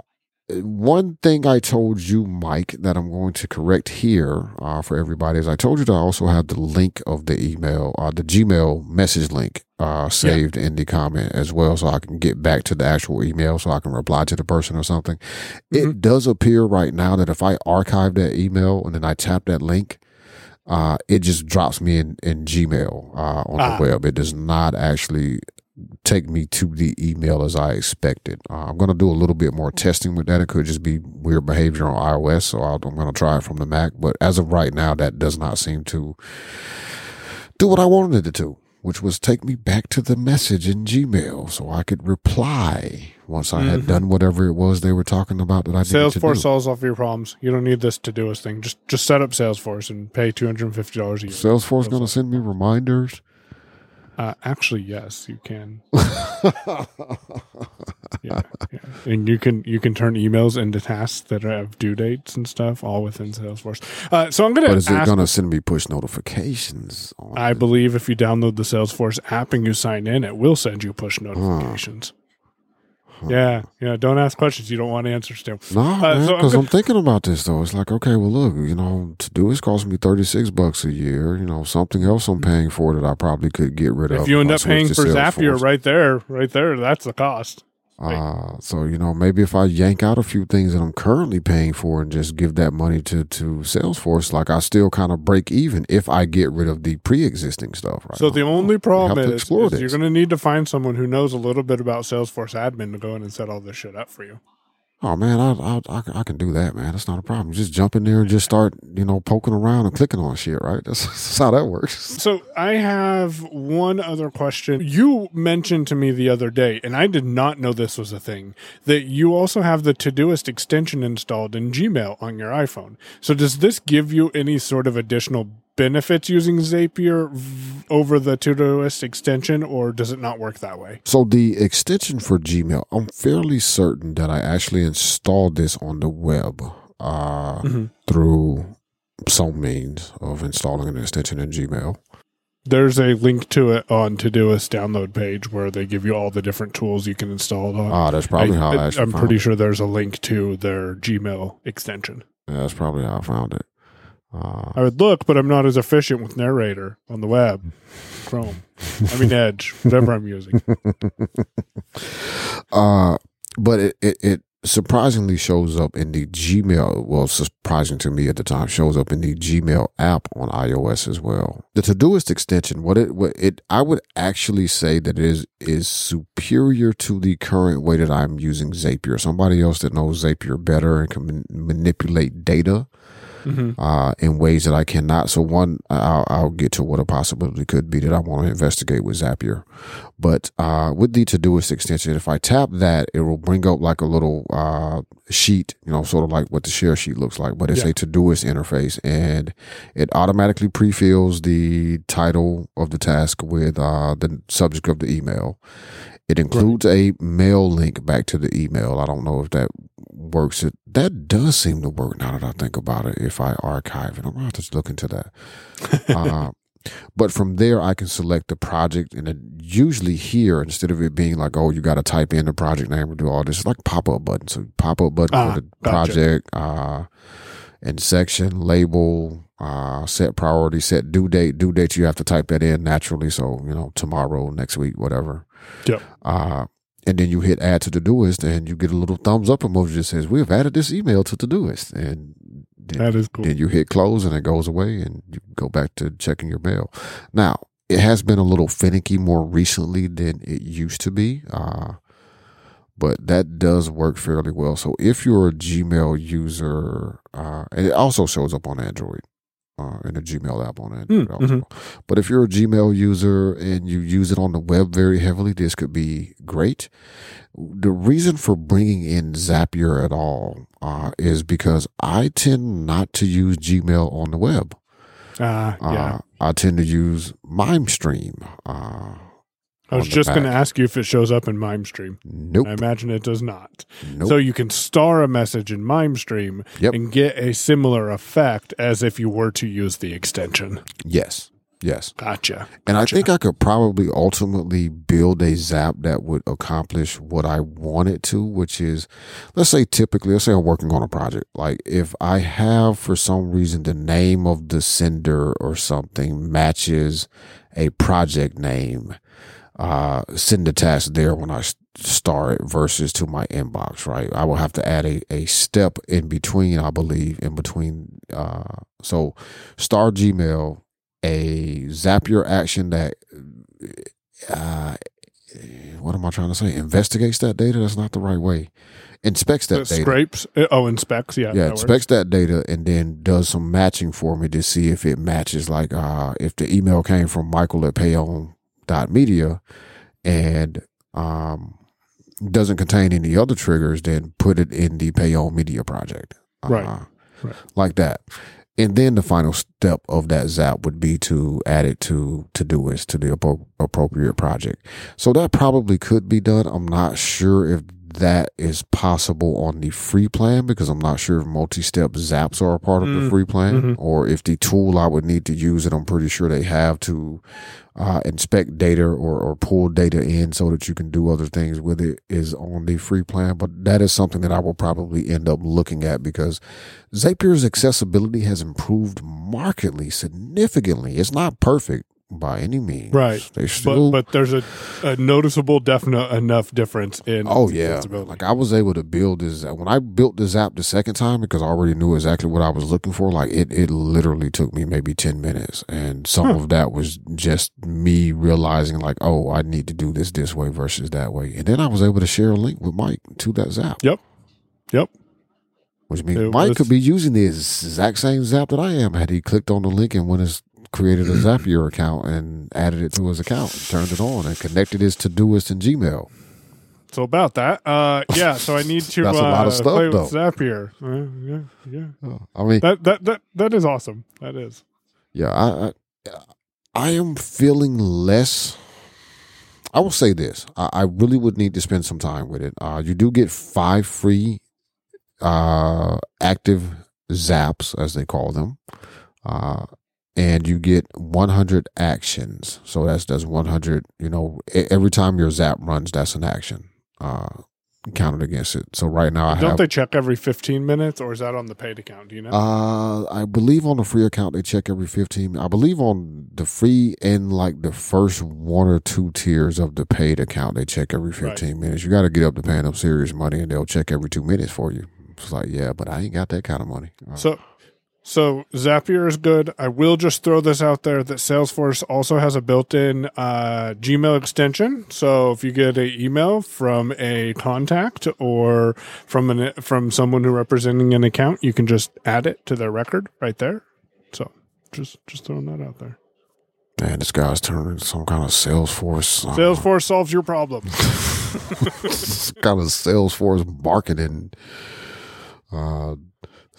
one thing I told you, Mike, that I'm going to correct here uh, for everybody is I told you that I also have the link of the email, uh, the Gmail message link uh, saved in the comment as well, so I can get back to the actual email so I can reply to the person or something. It does appear right now that if I archive that email and then I tap that link, uh, it just drops me in, in Gmail uh, on Ah. the web. It does not actually take me to the email as I expected. Uh, I'm going to do a little bit more testing with that. It could just be weird behavior on iOS, so I'll, I'm going to try it from the Mac. But as of right now, that does not seem to do what I wanted it to, which was take me back to the message in Gmail so I could reply once I had done whatever it was they were talking about that I needed to Mm-hmm. Salesforce solves all of your problems. You don't need this to do this thing. Just just set up Salesforce and pay two hundred and fifty dollars a year. Salesforce going to send me reminders. Uh, actually, yes, you can. yeah, yeah, and you can you can turn emails into tasks that have due dates and stuff, all within Salesforce. Uh, so I'm gonna. But is it going to send me push notifications? On I it? believe if you download the Salesforce app and you sign in, it will send you push notifications. Yeah, yeah. Don't ask questions you don't want answers to. No, Uh, so I'm because I'm thinking about this though. It's like, okay, well, look, you know, Todoist costs me thirty six bucks a year. You know, something else I'm paying for that I probably could get rid of. If you end up paying for Zapier right there, right there, that's the cost. Uh, so you know, maybe if I yank out a few things that I'm currently paying for and just give that money to to Salesforce, like I still kind of break even if I get rid of the pre existing stuff. Right? So the only problem is, is you're going to need to find someone who knows a little bit about Salesforce admin to go in and set all this shit up for you. Oh man, I, I I can do that, man. That's not a problem. Just jump in there and just start, you know, poking around and clicking on shit, right? That's, that's how that works. So I have one other question. You mentioned to me the other day, and I did not know this was a thing, that you also have the Todoist extension installed in Gmail on your iPhone. So does this give you any sort of additional benefits using Zapier v- over the Todoist extension, or does it not work that way? So the extension for Gmail, I'm fairly certain that I actually installed this on the web uh, through some means of installing an extension in Gmail. There's a link to it on Todoist download page where they give you all the different tools you can install it on. Ah, that's probably how I I am pretty sure there's a link to their Gmail extension. Yeah, that's probably how I found it. Uh, I would look, but I'm not as efficient with Narrator on the web, Chrome. I mean Edge, whatever I'm using. uh, but it, it, it surprisingly shows up in the Gmail. Well, surprising to me at the time, shows up in the Gmail app on iOS as well. The Todoist extension, what it, what it, I would actually say that it is is superior to the current way that I'm using Zapier. Somebody else that knows Zapier better and can man- manipulate data uh, in ways that I cannot. So one, I'll, I'll get to what a possibility could be that I want to investigate with Zapier. But uh, with the Todoist extension, if I tap that, it will bring up like a little uh, sheet, you know, sort of like what the share sheet looks like, but it's Yeah. a Todoist interface, and it automatically pre-fills the title of the task with uh, the subject of the email. It includes a mail link back to the email. I don't know if that works. It that does seem to work now that I think about it. If I archive it, I'm gonna have to look into that. uh, but from there, I can select the project, and it usually here instead of it being like, oh, you got to type in the project name or do all this, it's like pop up button. So pop up button Ah, for the gotcha. project, uh, and section label, uh, set priority, set due date. Due date you have to type that in naturally. So you know tomorrow, next week, whatever. Yep. Uh, and then you hit add to Todoist, and you get a little thumbs up emoji that says we have added this email to Todoist, and then, That is cool. then you hit close, and it goes away, and you go back to checking your mail. Now it has been a little finicky more recently than it used to be, uh, but that does work fairly well. So if you're a Gmail user, uh, and it also shows up on Android. Uh, in the Gmail app on Android Mm, also. mhm. But if you're a Gmail user and you use it on the web very heavily, this could be great. The reason for bringing in Zapier at all uh, is because I tend not to use Gmail on the web. Ah, yeah. Uh, I tend to use MimeStream. I was just going to ask you if it shows up in MimeStream. Nope. I imagine it does not. nope. So you can star a message in MimeStream Yep. and get a similar effect as if you were to use the extension. yes. Yes. Gotcha. And I think I could probably ultimately build a zap that would accomplish what I want it to, which is, let's say typically, let's say I'm working on a project. Like if I have for some reason the name of the sender or something matches a project name, uh, send the task there when I start versus to my inbox, right? I will have to add a, a step in between, I believe, in between. Uh, so star Gmail, a Zapier action that, uh, what am I trying to say? Investigates that data. That's not the right way. Inspects that It data. scrapes. uh, Oh, inspects. Yeah. Yeah, that inspects works. that data and then does some matching for me to see if it matches. Like, uh, if the email came from Michael at payown.media and um, doesn't contain any other triggers, then put it in the Payown Media project. Right. Uh, Right. Like that. And then the final step of that zap would be to add it to Todoist to the appro- appropriate project. So that probably could be done. I'm not sure if that is possible on the free plan because I'm not sure if multi-step zaps are a part of the Mm, free plan mhm. or if the tool I would need to use it. I'm pretty sure they have to uh, inspect data or, or pull data in so that you can do other things with it is on the free plan. But that is something that I will probably end up looking at because Zapier's accessibility has improved markedly, significantly. It's not perfect by any means. Right. They still But but there's a, a noticeable, definite enough difference in. Oh yeah, like I was able to build this when I built this app the second time because I already knew exactly what I was looking for. Like it, it literally took me maybe ten minutes, and some Huh. of that was just me realizing like, oh, I need to do this this way versus that way, and then I was able to share a link with Mike to that zap, Yep. Yep. which means It Mike was- could be using the exact same zap that I am had he clicked on the link and went his created a Zapier account and added it to his account and turned it on and connected his Todoist and Gmail. So about that, uh, yeah. So I need to That's a uh, lot of stuff, play though. with Zapier. Uh, yeah, yeah. I mean, That that that that is awesome. That is. Yeah, I, I I am feeling less. I will say this: I, I really would need to spend some time with it. Uh, you do get five free uh, active zaps, as they call them, uh, and you get 100 actions. So that's that's 100. You know, every time your zap runs, that's an action uh, counted against it. So right now, I Don't have they check every 15 minutes, or is that on the paid account? Do you know? uh, I believe on the free account they check every 15. I believe on the free and like the first one or two tiers of the paid account they check every 15 minutes. You got to get up to paying them serious money and they'll check every two minutes for you. It's like, yeah, but I ain't got that kind of money. Uh, So, so Zapier is good. I will just throw this out there that Salesforce also has a built-in uh, Gmail extension. So if you get an email from a contact or from an from someone who representing an account, you can just add it to their record right there. So just just throwing that out there. man, this guy's turning into some kind of Salesforce. uh, Salesforce solves your problem. kind of Salesforce marketing uh,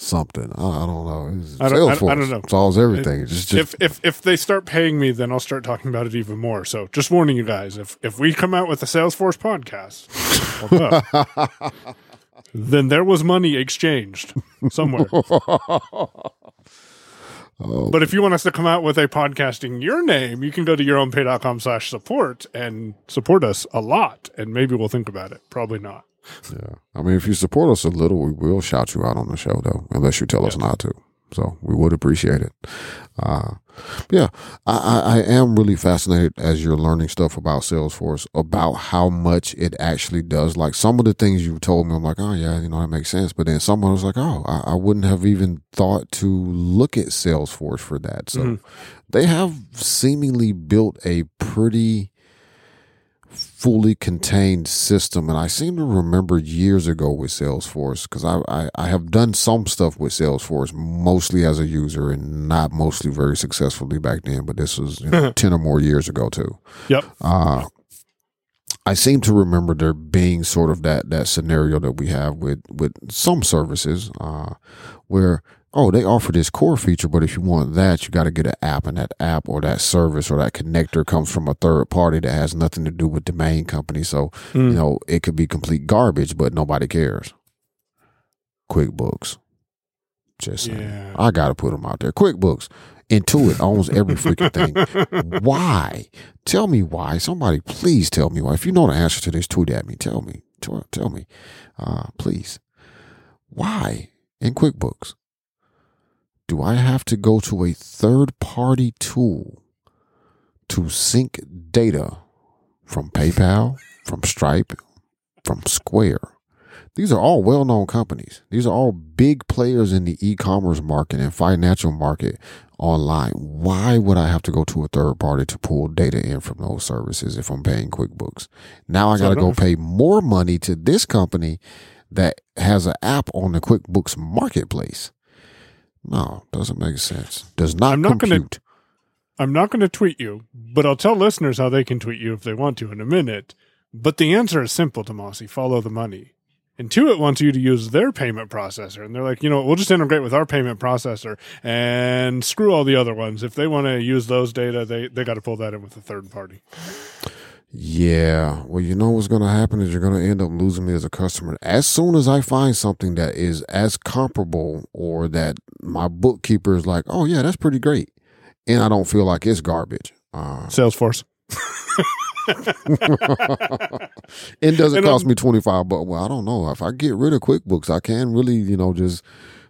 something. I, I don't know. It's I don't- I- I Salesforce don't know. solves everything. Just, just if if if they start paying me, then I'll start talking about it even more. So just warning you guys, if if we come out with a Salesforce podcast, then there was money exchanged somewhere. Oh, but if you want us to come out with a podcasting your name, you can go to yourownpay.com slash support and support us a lot. And maybe we'll think about it. Probably not. Yeah. I mean, if you support us a little, we will shout you out on the show, though, unless you tell us not to. So we would appreciate it. Uh, yeah, I, I, I am really fascinated as you're learning stuff about Salesforce, about how much it actually does. Like some of the things you told me, I'm like, oh yeah, you know, that makes sense. But then someone was like, oh, I, I wouldn't have even thought to look at Salesforce for that. So they have seemingly built a pretty fully contained system. And I seem to remember years ago with Salesforce, because I, I, I have done some stuff with Salesforce, mostly as a user and not mostly very successfully back then, but this was you know, 10 or more years ago too. Yep. Uh, I seem to remember there being sort of that that scenario that we have with with some services, uh, where oh they offer this core feature, but if you want that, you got to get an app, and that app or that service or that connector comes from a third party that has nothing to do with the main company. So you know it could be complete garbage, but nobody cares. QuickBooks, just saying. Yeah. I got to put them out there. QuickBooks, Intuit owns every freaking thing. Why? Tell me why. Somebody, please tell me why. If you know the answer to this, tweet at me. Tell me. Tell, tell me, uh, please. Why in QuickBooks do I have to go to a third party tool to sync data from PayPal, from Stripe, from Square? These are all well known companies. These are all big players in the e commerce market and financial market online. Why would I have to go to a third party to pull data in from those services if I'm paying QuickBooks? Now I got to go pay more money to this company that has an app on the QuickBooks marketplace. No, doesn't make sense. Does not I'm not gonna- compute. I'm not going to tweet you, but I'll tell listeners how they can tweet you if they want to in a minute. But the answer is simple, Damashe. Follow the money. Intuit wants you to use their payment processor. And they're like, you know, we'll just integrate with our payment processor and screw all the other ones. If they want to use those data, they, they got to pull that in with a third party. Yeah. Well, you know what's going to happen is you're going to end up losing me as a customer. As soon as I find something that is as comparable or that my bookkeeper is like, oh, yeah, that's pretty great. And I don't feel like it's garbage. Uh, Salesforce. it doesn't And, cost um, me 25 bucks. Well, I don't know. If I get rid of QuickBooks, I can really, you know, just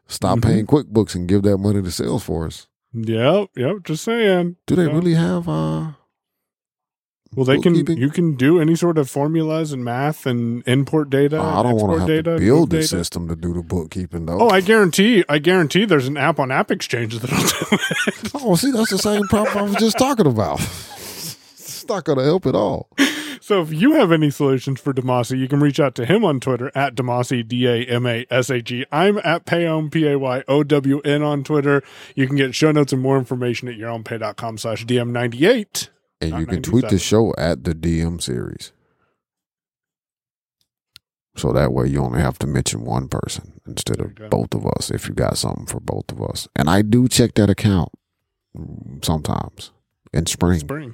stop Mhm. paying QuickBooks and give that money to Salesforce. Yep, yep. Just saying. Do they Yeah. really have, uh, Well, they can. You can do any sort of formulas and math and import data. Oh, I don't want to have data, to build the system to do the bookkeeping though. Oh, I guarantee. I guarantee. There's an app on App Exchange that'll do it. Oh, see, that's the same problem I was just talking about. it's not going to help at all. So if you have any solutions for Damashe, you can reach out to him on Twitter at Damashe, D A M A S H E. I'm at Payown, P A Y O W N on Twitter. You can get show notes and more information at yourownpay.com slash DM98. And you can tweet the show at the DM series. So that way you only have to mention one person instead of There you go. both of us if you got something for both of us. And I do check that account sometimes in spring. Spring.